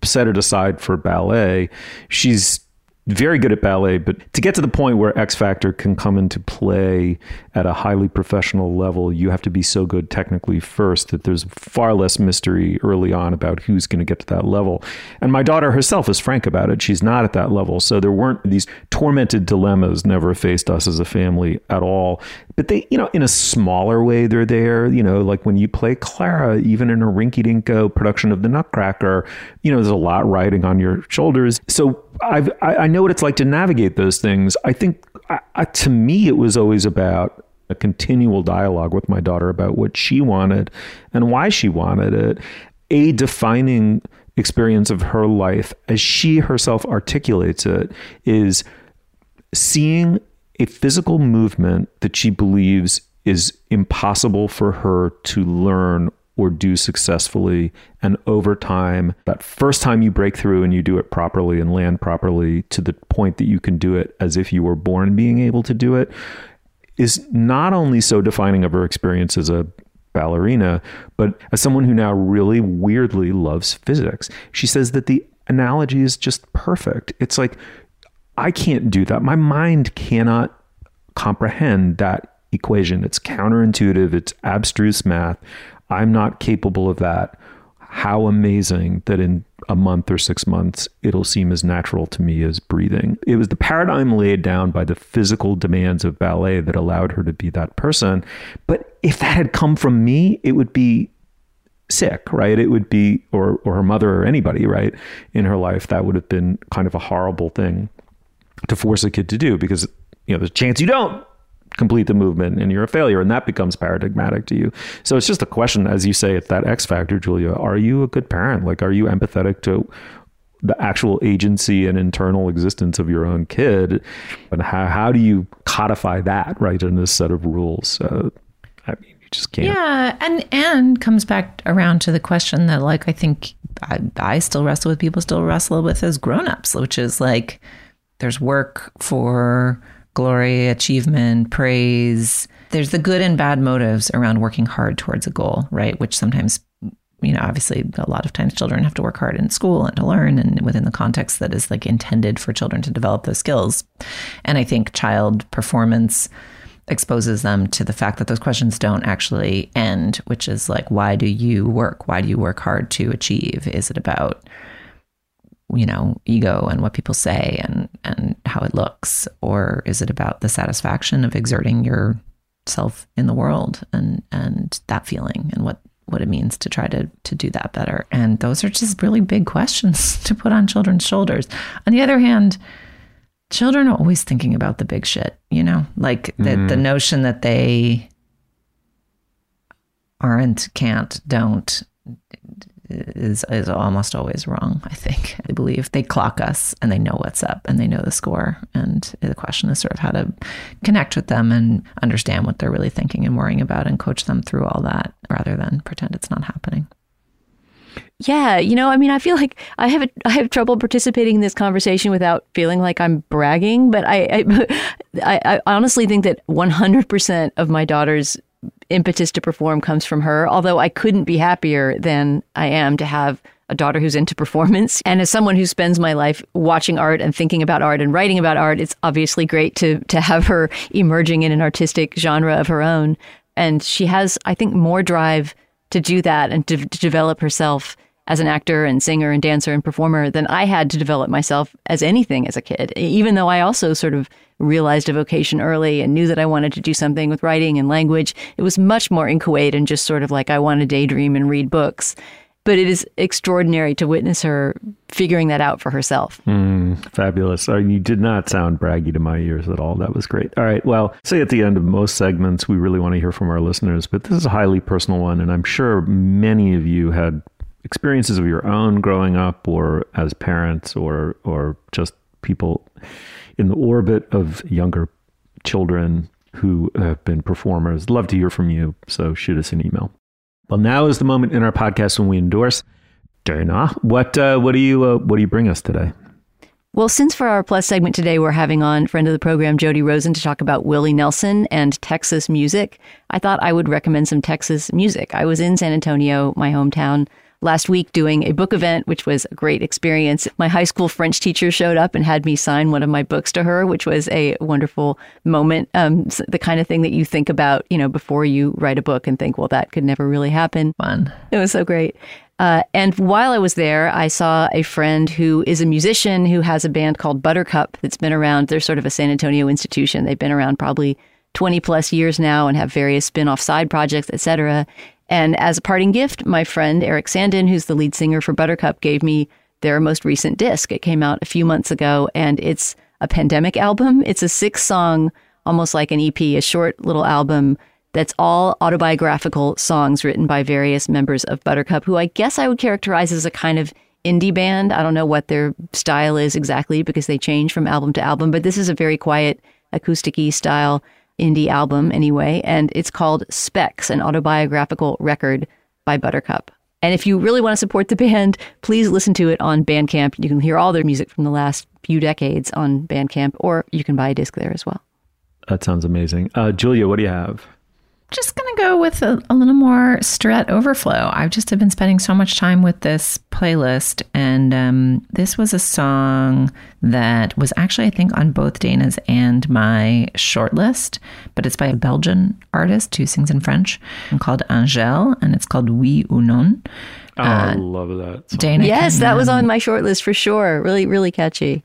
set it aside for ballet. She's very good at ballet, but to get to the point where X Factor can come into play at a highly professional level, you have to be so good technically first that there's far less mystery early on about who's going to get to that level. And my daughter herself is frank about it. She's not at that level. So there weren't these tormented dilemmas never faced us as a family at all. But they, you know, in a smaller way, they're there. You know, like when you play Clara, even in a rinky dinko production of The Nutcracker, you know, there's a lot riding on your shoulders. So I've, I, know what it's like to navigate those things. I think I, I, to me, it was always about a continual dialogue with my daughter about what she wanted and why she wanted it. A defining experience of her life, as she herself articulates it, is seeing a physical movement that she believes is impossible for her to learn or do successfully. And over time, that first time you break through and you do it properly and land properly to the point that you can do it as if you were born being able to do it is not only so defining of her experience as a ballerina, but as someone who now really weirdly loves physics. She says that the analogy is just perfect. It's like, I can't do that. My mind cannot comprehend that equation. It's counterintuitive, it's abstruse math. I'm not capable of that. How amazing that in a month or six months, it'll seem as natural to me as breathing. It was the paradigm laid down by the physical demands of ballet that allowed her to be that person. But if that had come from me, it would be sick, right? It would be, or, or her mother or anybody, right, in her life, that would have been kind of a horrible thing to force a kid to do because, you know, there's a chance you don't complete the movement and you're a failure and that becomes paradigmatic to you. So it's just a question as you say it's that x factor julia. Are you a good parent? Like are you empathetic to the actual agency and internal existence of your own kid? And how, how do you codify that right in this set of rules? Uh, i mean you just can't. Yeah, and and comes back around to the question that like I think I, I still wrestle with people still wrestle with as grown-ups, which is like there's work for glory, achievement, praise. There's the good and bad motives around working hard towards a goal, right? Which sometimes you know, obviously a lot of times children have to work hard in school and to learn and within the context that is like intended for children to develop those skills. And I think child performance exposes them to the fact that those questions don't actually end, which is like, why do you work? Why do you work hard to achieve? Is it about, you know, ego and what people say and, and how it looks? Or is it about the satisfaction of exerting yourself in the world and, and that feeling and what, what it means to try to, to do that better? And those are just really big questions to put on children's shoulders. On the other hand, children are always thinking about the big shit, you know, like the, mm. the notion that they aren't, can't, don't is is almost always wrong. I think I believe they clock us and they know what's up and they know the score. And the question is sort of how to connect with them and understand what they're really thinking and worrying about and coach them through all that rather than pretend it's not happening. Yeah, you know, I mean, I feel like I have a, I have trouble participating in this conversation without feeling like I'm bragging. But I I, I honestly think that 100% of my daughter's impetus to perform comes from her. Although I couldn't be happier than I am to have a daughter who's into performance. And as someone who spends my life watching art and thinking about art and writing about art, it's obviously great to to have her emerging in an artistic genre of her own. And she has, I think, more drive to do that and to, to develop herself as an actor and singer and dancer and performer than I had to develop myself as anything as a kid. Even though I also sort of realized a vocation early and knew that I wanted to do something with writing and language, it was much more inchoate and just sort of like I want to daydream and read books. But it is extraordinary to witness her figuring that out for herself. Mm, fabulous. Uh, you did not sound braggy to my ears at all. That was great. All right. Well, say at the end of most segments, we really want to hear from our listeners, but this is a highly personal one. And I'm sure many of you had experiences of your own growing up or as parents or or just people in the orbit of younger children who have been performers. Love to hear from you. So shoot us an email. Well, now is the moment in our podcast when we endorse Dana. What uh, what do you uh, what do you bring us today? Well, since for our plus segment today we're having on friend of the program Jody Rosen to talk about Willie Nelson and Texas music, I thought I would recommend some Texas music. I was in San Antonio, my hometown, last week doing a book event, which was a great experience. My high school French teacher showed up and had me sign one of my books to her, which was a wonderful moment. Um, the kind of thing that you think about, you know, before you write a book and think, well, that could never really happen. Fun. It was so great. Uh, and while I was there, I saw a friend who is a musician who has a band called Buttercup that's been around. They're sort of a San Antonio institution. They've been around probably 20 plus years now and have various spin off side projects, etc. And as a parting gift, my friend Eric Sandin, who's the lead singer for Buttercup, gave me their most recent disc. It came out a few months ago and it's a pandemic album. It's a six song, almost like an EP, a short little album that's all autobiographical songs written by various members of Buttercup, who I guess I would characterize as a kind of indie band. I don't know what their style is exactly because they change from album to album, but this is a very quiet acoustic style indie album anyway, and it's called Specks, an autobiographical record by Buttercup. And if you really want to support the band, please listen to it on Bandcamp. You can hear all their music from the last few decades on Bandcamp, or you can buy a disc there as well. That sounds amazing. Uh, Julia, what do you have? Just going to go with a, a, little more Strut Overflow. I've just have been spending so much time with this playlist, and um, this was a song that was actually, I think, on both Dana's and my shortlist, but it's by a Belgian artist who sings in French and called Angèle, and it's called Oui ou Non. Oh, uh, I love that. Song. Dana yes, that was on my shortlist for sure. Really, really catchy.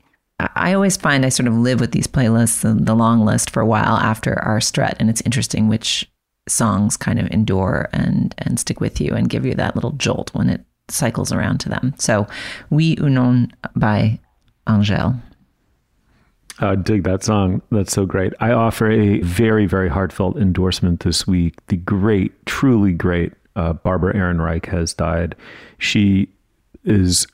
I always find I sort of live with these playlists, the, the long list, for a while after our strut, and it's interesting which songs kind of endure and and stick with you and give you that little jolt when it cycles around to them. So, Oui ou Non by Angèle. I dig that song. That's so great. I offer a very, very heartfelt endorsement this week. The great, truly great uh, Barbara Ehrenreich has died. She is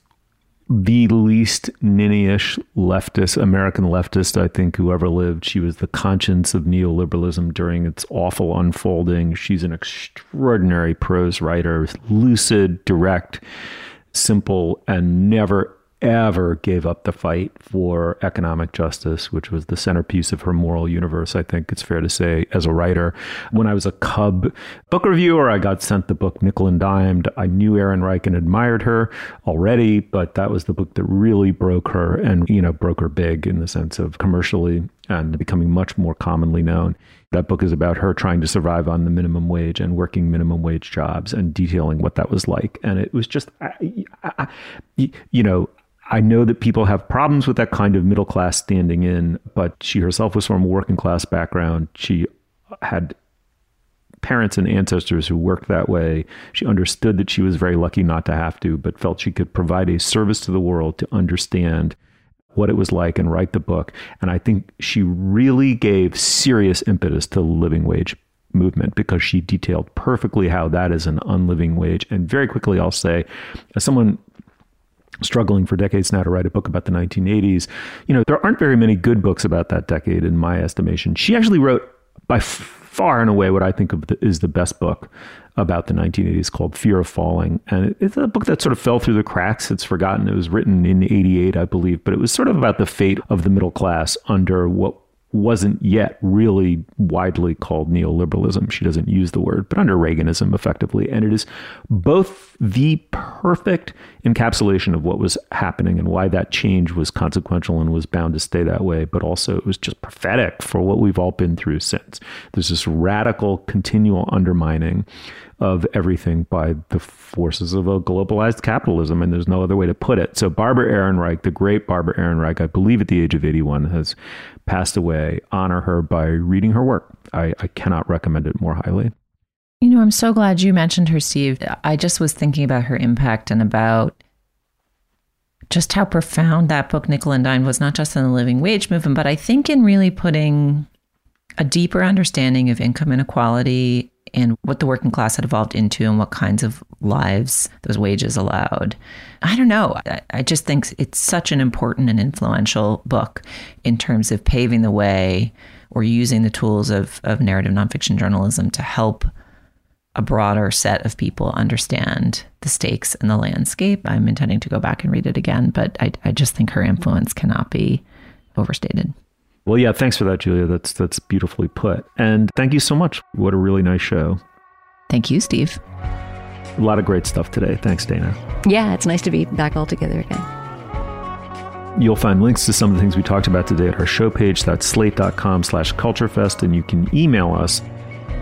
the least ninny-ish leftist, American leftist, I think, who ever lived. She was the conscience of neoliberalism during its awful unfolding. She's an extraordinary prose writer, lucid, direct, simple, and never ever gave up the fight for economic justice, which was the centerpiece of her moral universe, I think it's fair to say, as a writer. When I was a Cub book reviewer, I got sent the book Nickel and Dimed. I knew Ehrenreich and admired her already, but that was the book that really broke her and, you know, broke her big in the sense of commercially and becoming much more commonly known. That book is about her trying to survive on the minimum wage and working minimum wage jobs and detailing what that was like. And it was just, I, I, you know, I know that people have problems with that kind of middle class standing in, but she herself was from a working class background. She had parents and ancestors who worked that way. She understood that she was very lucky not to have to, but felt she could provide a service to the world to understand what it was like and write the book. And I think she really gave serious impetus to the living wage movement because she detailed perfectly how that is an unliving wage. And very quickly, I'll say, as someone struggling for decades now to write a book about the 1980s. You know, there aren't very many good books about that decade in my estimation. She actually wrote by far and away what I think of the, is the best book about the 1980s called Fear of Falling. And it's a book that sort of fell through the cracks. It's forgotten. It was written in 88, I believe, but it was sort of about the fate of the middle class under what wasn't yet really widely called neoliberalism. She doesn't use the word, but under Reaganism effectively. And it is both the perfect encapsulation of what was happening and why that change was consequential and was bound to stay that way, but also it was just prophetic for what we've all been through since. There's this radical, continual undermining of everything by the forces of a globalized capitalism, and there's no other way to put it. So Barbara Ehrenreich, the great Barbara Ehrenreich, I believe at the age of 81, has passed away. Honor her by reading her work. I, I cannot recommend it more highly. You know, I'm so glad you mentioned her, Steve. I just was thinking about her impact and about just how profound that book, Nickel and Dime, was not just in the living wage movement, but I think in really putting a deeper understanding of income inequality and what the working class had evolved into and what kinds of lives those wages allowed. I don't know. I just think it's such an important and influential book in terms of paving the way or using the tools of, of narrative nonfiction journalism to help a broader set of people understand the stakes and the landscape. I'm intending to go back and read it again, but I, I just think her influence cannot be overstated. Well, yeah, thanks for that, Julia. That's that's beautifully put. And thank you so much. What a really nice show. Thank you, Steve. A lot of great stuff today. Thanks, Dana. Yeah, it's nice to be back all together again. You'll find links to some of the things we talked about today at our show page. That's slate.com slash culturefest, and you can email us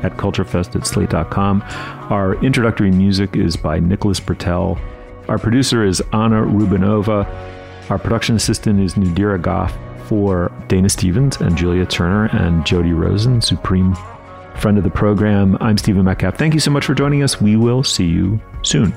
at culturefest at slate.com. Our introductory music is by Nicholas Britell. Our producer is Anna Rubanova. Our production assistant is Nadira Goffe for Dana Stevens and Julia Turner and Jody Rosen, supreme friend of the program. I'm Stephen Metcalf. Thank you so much for joining us. We will see you soon.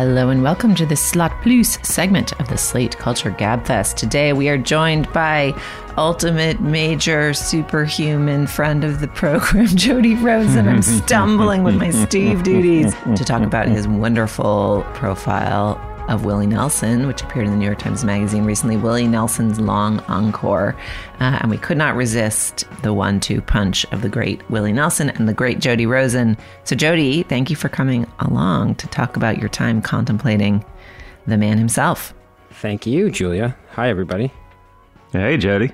Hello and welcome to the Slate Plus segment of the Slate Culture Gabfest. Today we are joined by ultimate major superhuman friend of the program, Jody Rosen. And I'm stumbling with my Steve duties to talk about his wonderful profile of Willie Nelson, which appeared in the New York Times Magazine recently, Willie Nelson's Long Encore. Uh, and we could not resist the one two punch of the great Willie Nelson and the great Jody Rosen. So, Jody, thank you for coming along to talk about your time contemplating the man himself. Thank you, Julia. Hi, everybody. Hey, Jody.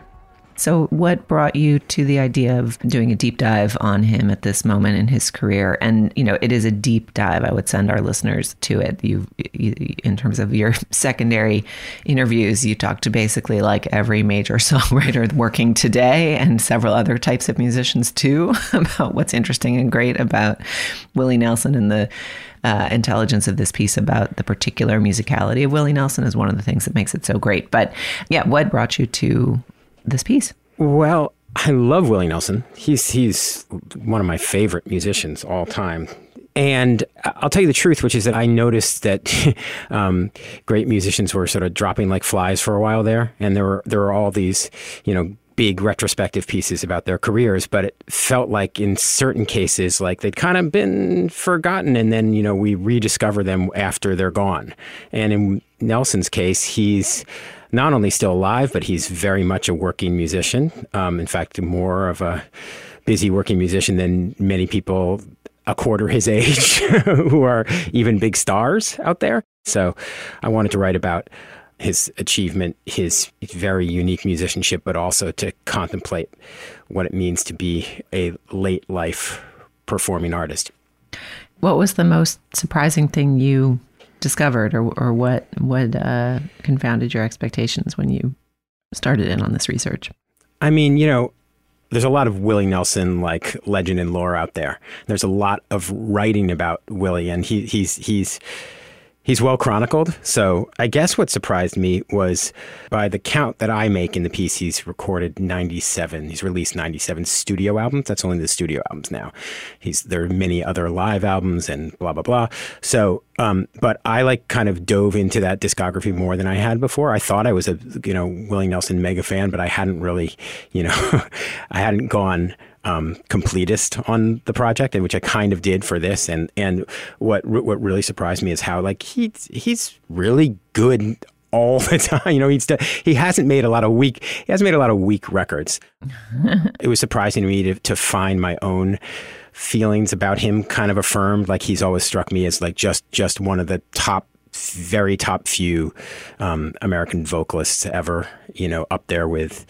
So, what brought you to the idea of doing a deep dive on him at this moment in his career? And you know, it is a deep dive. I would send our listeners to it. You, you in terms of your secondary interviews, you talked to basically like every major songwriter working today, and several other types of musicians too, about what's interesting and great about Willie Nelson and the uh, intelligence of this piece about the particular musicality of Willie Nelson is one of the things that makes it so great. But yeah, what brought you to this piece? Well, I love Willie Nelson. He's he's one of my favorite musicians all time. And I'll tell you the truth, which is that I noticed that um, great musicians were sort of dropping like flies for a while there, and there were there were all these, you know, big retrospective pieces about their careers, but it felt like in certain cases, like they'd kind of been forgotten, and then you know we rediscover them after they're gone. And in Nelson's case, he's not only still alive, but he's very much a working musician. Um, in fact, more of a busy working musician than many people a quarter his age who are even big stars out there. So I wanted to write about his achievement, his very unique musicianship, but also to contemplate what it means to be a late life performing artist. What was the most surprising thing you discovered, or, or what what uh, confounded your expectations when you started in on this research? I mean, you know, there's a lot of Willie Nelson like legend and lore out there. There's a lot of writing about Willie, and he, he's he's he's well chronicled. So I guess what surprised me was by the count that I make in the piece, he's recorded 97. He's released 97 studio albums. That's only the studio albums now. He's there are many other live albums and blah blah blah. So, um, but I like kind of dove into that discography more than I had before. I thought I was a you know Willie Nelson mega fan, but I hadn't really you know I hadn't gone um, completist on the project, and which I kind of did for this. And and what what really surprised me is how like he's he's really good all the time. You know, he's he hasn't made a lot of weak he hasn't made a lot of weak records. it was surprising to me to, to find my own feelings about him kind of affirmed. Like he's always struck me as like just just one of the top very top few um, American vocalists ever. You know, up there with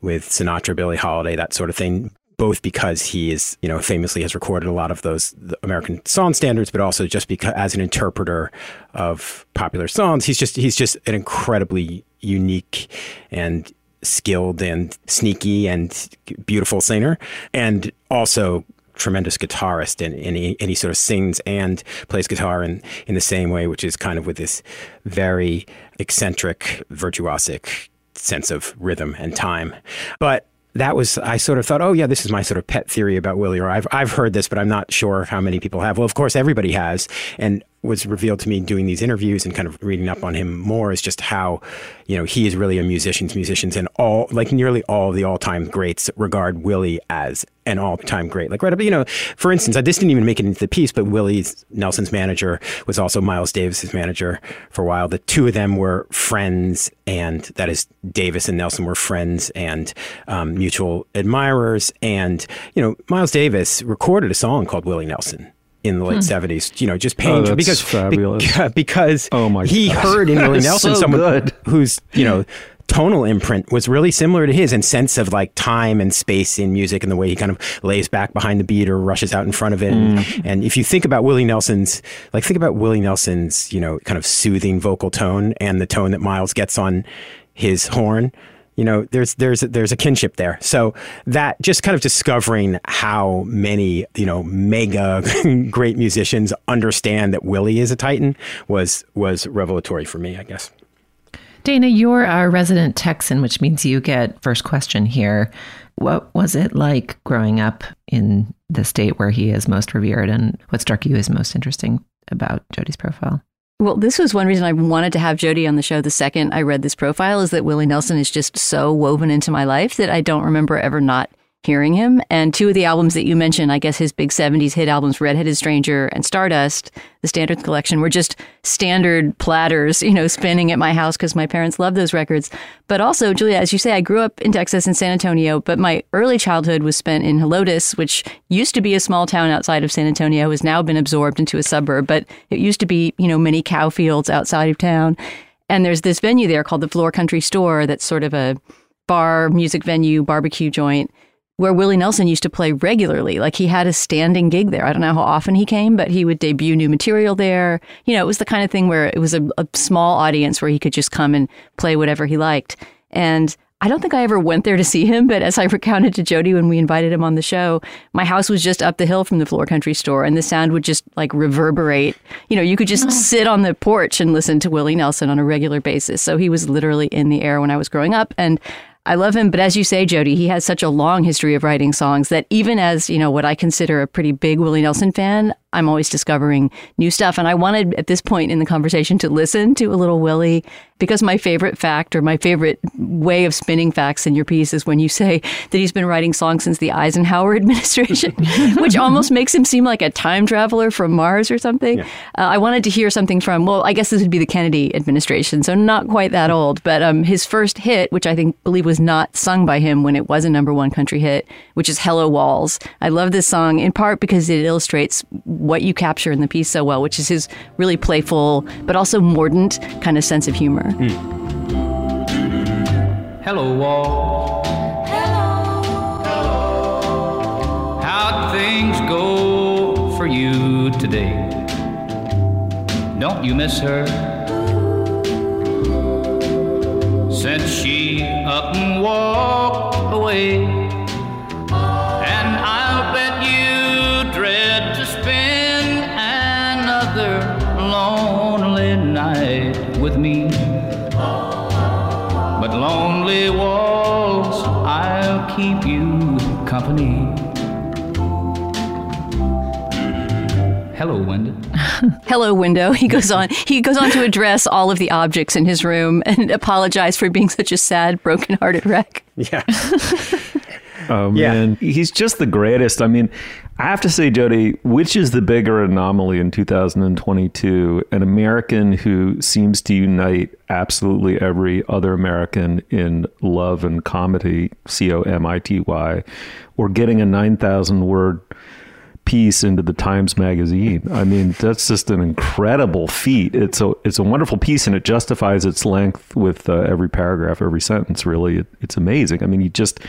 with Sinatra, Billie Holiday, that sort of thing both because he is, you know, famously has recorded a lot of those American song standards, but also just because as an interpreter of popular songs, he's just he's just an incredibly unique and skilled and sneaky and beautiful singer, and also tremendous guitarist and, and, he, and he sort of sings and plays guitar in, in the same way, which is kind of with this very eccentric, virtuosic sense of rhythm and time. But that was I sort of thought, oh yeah, this is my sort of pet theory about Willie, or I've I've heard this, but I'm not sure how many people have. Well, of course, everybody has, and was revealed to me doing these interviews and kind of reading up on him more is just how, you know, he is really a musician's musicians and all like nearly all the all time greats regard Willie as an all time great. Like right up, you know, for instance, I this didn't even make it into the piece, but Willie's Nelson's manager was also Miles Davis's manager for a while. The two of them were friends, and that is Davis and Nelson were friends and um, mutual admirers. And you know, Miles Davis recorded a song called Willie Nelson in the late hmm. seventies. You know, just paying oh, because fabulous. because oh my he gosh. heard in Willie Nelson so someone good. who's you know tonal imprint was really similar to his and sense of like time and space in music and the way he kind of lays back behind the beat or rushes out in front of it. Mm. And, and, if you think about Willie Nelson's, like think about Willie Nelson's, you know, kind of soothing vocal tone and the tone that Miles gets on his horn you know there's there's there's a kinship there. So that just kind of discovering how many you know mega great musicians understand that willie is a titan was was revelatory for me i guess. Dana you're our resident texan which means you get first question here. What was it like growing up in the state where he is most revered and what struck you as most interesting about jody's profile well, this was one reason I wanted to have Jody on the show the second I read this profile is that Willie Nelson is just so woven into my life that I don't remember ever not hearing him. And two of the albums that you mentioned, I guess his big 70s hit albums, Redheaded Stranger and Stardust, the Standards Collection, were just standard platters, you know, spinning at my house because my parents loved those records. But also, Julia, as you say, I grew up in Texas in San Antonio, but my early childhood was spent in Helotes, which used to be a small town outside of San Antonio, has now been absorbed into a suburb, but it used to be, you know, many cow fields outside of town. And there's this venue there called the Floore Country Store that's sort of a bar, music venue, barbecue joint where Willie Nelson used to play regularly. Like he had a standing gig there. I don't know how often he came, but he would debut new material there. You know, it was the kind of thing where it was a, a small audience where he could just come and play whatever he liked. And I don't think I ever went there to see him, but as I recounted to Jody when we invited him on the show, my house was just up the hill from the Floore Country store and the sound would just like reverberate. You know, you could just oh. sit on the porch and listen to Willie Nelson on a regular basis. So he was literally in the air when I was growing up. And I love him, but as you say, Jody, he has such a long history of writing songs that even as, you know, what I consider a pretty big Willie Nelson fan, I'm always discovering new stuff. And I wanted at this point in the conversation to listen to a little Willie because my favorite fact or my favorite way of spinning facts in your piece is when you say that he's been writing songs since the Eisenhower administration, which almost makes him seem like a time traveler from Mars or something. Yeah. Uh, I wanted to hear something from, well, I guess this would be the Kennedy administration, so not quite that old, but um, his first hit, which I think believe was not sung by him when it was a number one country hit, which is Hello Walls. I love this song in part because it illustrates what you capture in the piece so well, which is his really playful but also mordant kind of sense of humor. Mm. Hello, wall. Hello. Hello. How'd things go for you today? Don't you miss her? Since she up and walked away. And I'll bet you dread to spend another lonely night with me. But lonely walls, I'll keep you company. Hello, window. Hello, window. He goes on. He goes on to address all of the objects in his room and apologize for being such a sad, broken-hearted wreck. Yeah. oh man, yeah. he's just the greatest. I mean, I have to say, Jody, which is the bigger anomaly in 2022? An American who seems to unite absolutely every other American in love and comedy, C O M I T Y, or getting a 9,000 word piece into the Times Magazine. I mean, that's just an incredible feat. It's a it's a wonderful piece, and it justifies its length with uh, every paragraph, every sentence. Really, it, it's amazing. I mean, he just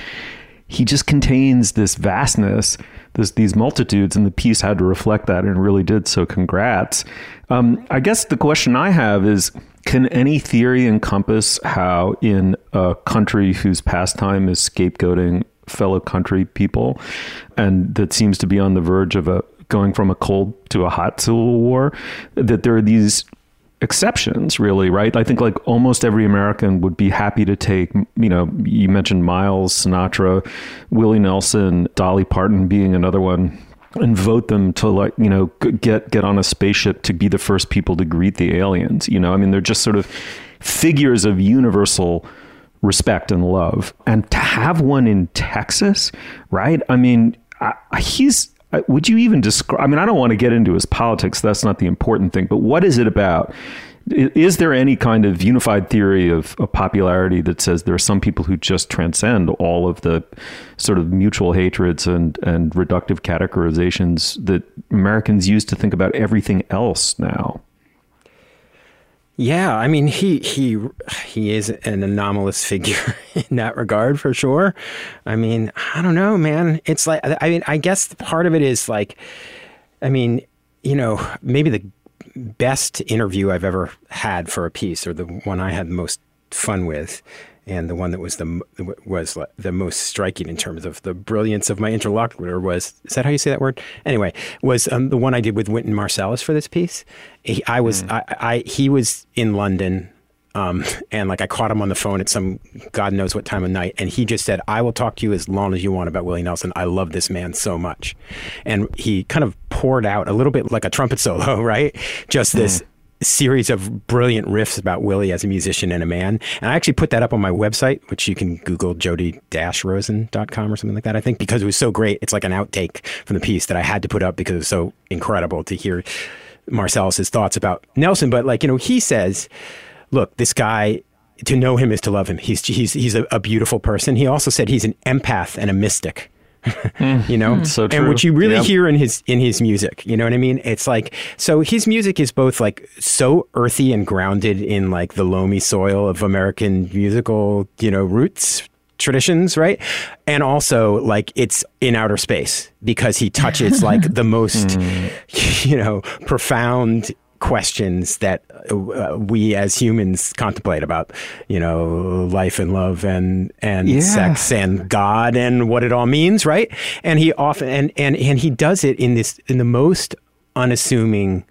he just contains this vastness this, these multitudes, and the piece had to reflect that, and really did. So, congrats. Um, I guess the question I have is can any theory encompass how, in a country whose pastime is scapegoating fellow country people, and that seems to be on the verge of a going from a cold to a hot civil war, that there are these exceptions really right? I think like almost every american would be happy to take you know you mentioned miles sinatra willie nelson dolly parton being another one and vote them to like you know get get on a spaceship to be the first people to greet the aliens you know? I mean they're just sort of figures of universal respect and love. And to have one in texas right? I mean I, he's would you even describe? I mean, I don't want to get into his politics. That's not the important thing. But what is it about? Is there any kind of unified theory of, of popularity that says there are some people who just transcend all of the sort of mutual hatreds and, and reductive categorizations that Americans use to think about everything else now? Yeah, I mean he he he is an anomalous figure in that regard for sure. I mean, I don't know, man. It's like I mean, I guess part of it is like I mean, you know, maybe the best interview I've ever had for a piece or the one I had the most fun with and the one that was the was the most striking in terms of the brilliance of my interlocutor was is that how you say that word anyway was um, the one I did with Wynton Marsalis for this piece. He, I was mm. I, I, he was in London. Um, and like I caught him on the phone at some God knows what time of night, and he just said, "I will talk to you as long as you want about Willie Nelson. I love this man so much," and he kind of poured out a little bit like a trumpet solo, right? Just this mm series of brilliant riffs about Willie as a musician and a man. And I actually put that up on my website, which you can Google jody-rosen.com or something like that, I think, because it was so great. It's like an outtake from the piece that I had to put up because it was so incredible to hear Marsalis' thoughts about Nelson. But like, you know, he says, look, this guy, to know him is to love him. He's, he's, he's a, a beautiful person. He also said he's an empath and a mystic. you know, mm. so true. and what you really yep. hear in his in his music, you know what I mean? It's like so his music is both like so earthy and grounded in like the loamy soil of American musical, you know, roots traditions, right? And also like it's in outer space because he touches like the most, mm. you know, profound questions that uh, we as humans contemplate about you know life and love and and yeah. sex and god and what it all means right and he often and and and he does it in this in the most unassuming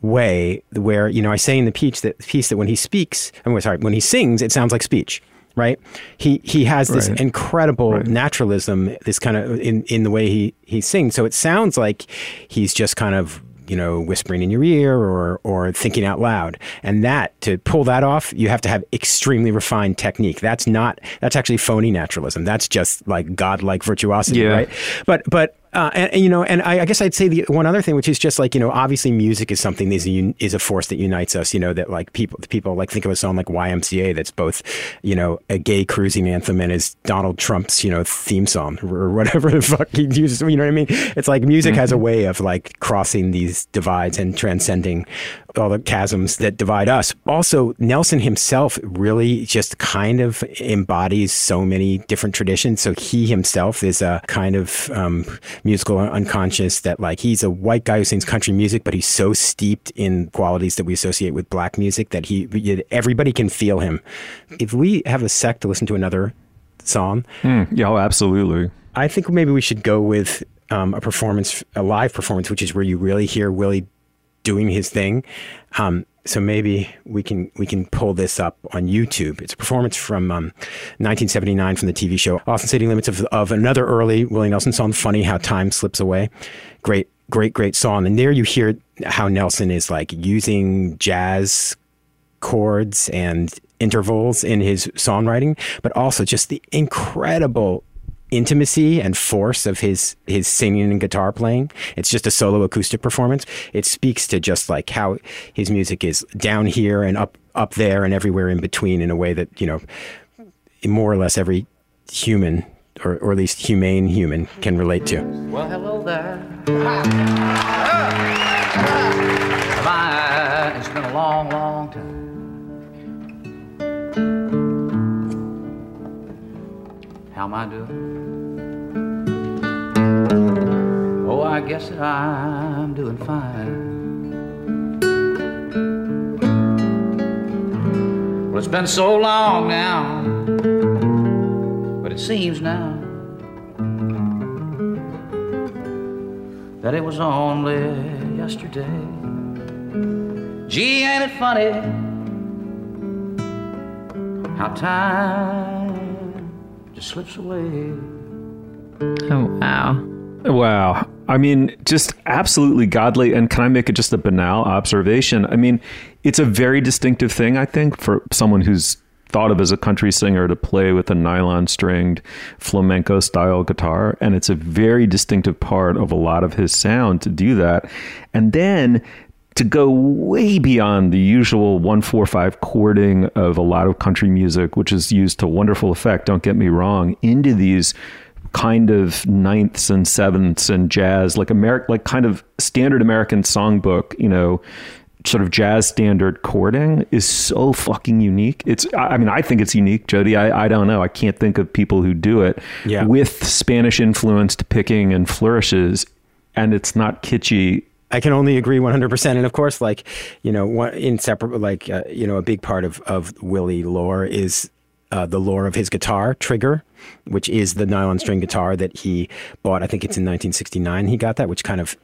way where you know I say in the piece that piece that when he speaks I'm sorry when he sings it sounds like speech right? He he has this right. incredible right. naturalism, this kind of in in the way he he sings. So it sounds like he's just kind of you know, whispering in your ear or or thinking out loud. And that to pull that off, you have to have extremely refined technique. That's not that's actually phony naturalism. That's just like godlike virtuosity, yeah. right? But but uh, and, and, you know, and I, I, guess I'd say the one other thing, which is just like you know, obviously music is something that is a, is a force that unites us. You know, that like people people like think of a song like YMCA that's both you know a gay cruising anthem and is Donald Trump's you know theme song or whatever the fuck he uses. You know what I mean? It's like music mm-hmm. has a mm-hmm. way of like crossing these divides and transcending all the chasms that divide us. Also, Nelson himself really just kind of embodies so many different traditions. So he himself is a kind of um, musical unconscious that like he's a white guy who sings country music, but he's so steeped in qualities that we associate with black music that he everybody can feel him. If we have a sec to listen to another song, mm, yeah, oh, absolutely. I think maybe we should go with um, a performance, a live performance, which is where you really hear Willie doing his thing. Um, so maybe we can we can pull this up on YouTube. It's a performance from um, 1979 from the TV show the City Limits of, of another early Willie Nelson song, "Funny How Time Slips Away." Great, great, great song. And there you hear how Nelson is like using jazz chords and intervals in his songwriting, but also just the incredible intimacy and force of his his singing and guitar playing. It's just a solo acoustic performance. It speaks to just like how his music is down here and up up there and everywhere in between in a way that, you know, more or less every human or, or at least humane human can relate to. Well, hello there. Bye. It's been a long, long time. How am I doing? Oh, I guess that I'm doing fine. Well, it's been so long now, but it seems now that it was only yesterday. Gee, ain't it funny how time slips away? Oh, wow. Wow. I mean, just absolutely godly. And can I make it just a banal observation? I mean, it's a very distinctive thing, I think, for someone who's thought of as a country singer to play with a nylon stringed flamenco style guitar. And it's a very distinctive part of a lot of his sound to do that. And then to go way beyond the usual 145 chording of a lot of country music, which is used to wonderful effect, don't get me wrong, into these kind of ninths and sevenths and jazz, like American, like kind of standard American songbook, you know, sort of jazz standard chording is so fucking unique. It's, I mean, I think it's unique, Jody. I, I don't know. I can't think of people who do it yeah. with Spanish influenced picking and flourishes, and it's not kitschy I can only agree 100%. And of course, like, you know, inseparable, like, uh, you know, a big part of, of Willie lore is uh, the lore of his guitar, Trigger, which is the nylon string guitar that he bought. I think it's in 1969 he got that, which kind of,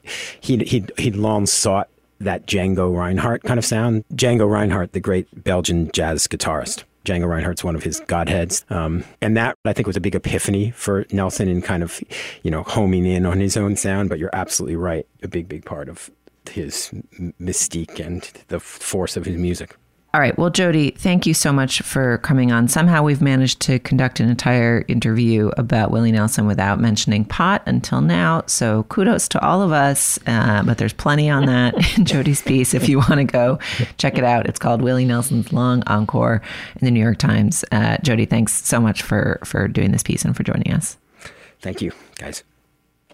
he'd, he'd, he'd long sought that Django Reinhardt kind of sound. Django Reinhardt, the great Belgian jazz guitarist. Django Reinhardt's one of his godheads. Um, and that, I think, was a big epiphany for Nelson in kind of, you know, homing in on his own sound. But you're absolutely right. A big, big part of his mystique and the force of his music. All right. Well, Jody, thank you so much for coming on. Somehow we've managed to conduct an entire interview about Willie Nelson without mentioning pot until now. So kudos to all of us. Uh, but there's plenty on that in Jody's piece if you want to go check it out. It's called Willie Nelson's Long Encore in the New York Times. Uh, Jody, thanks so much for for doing this piece and for joining us. Thank you, guys.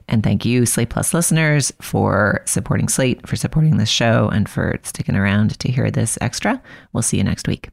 And thank you, Slate Plus listeners, for supporting Slate, for supporting this show, and for sticking around to hear this extra. We'll see you next week.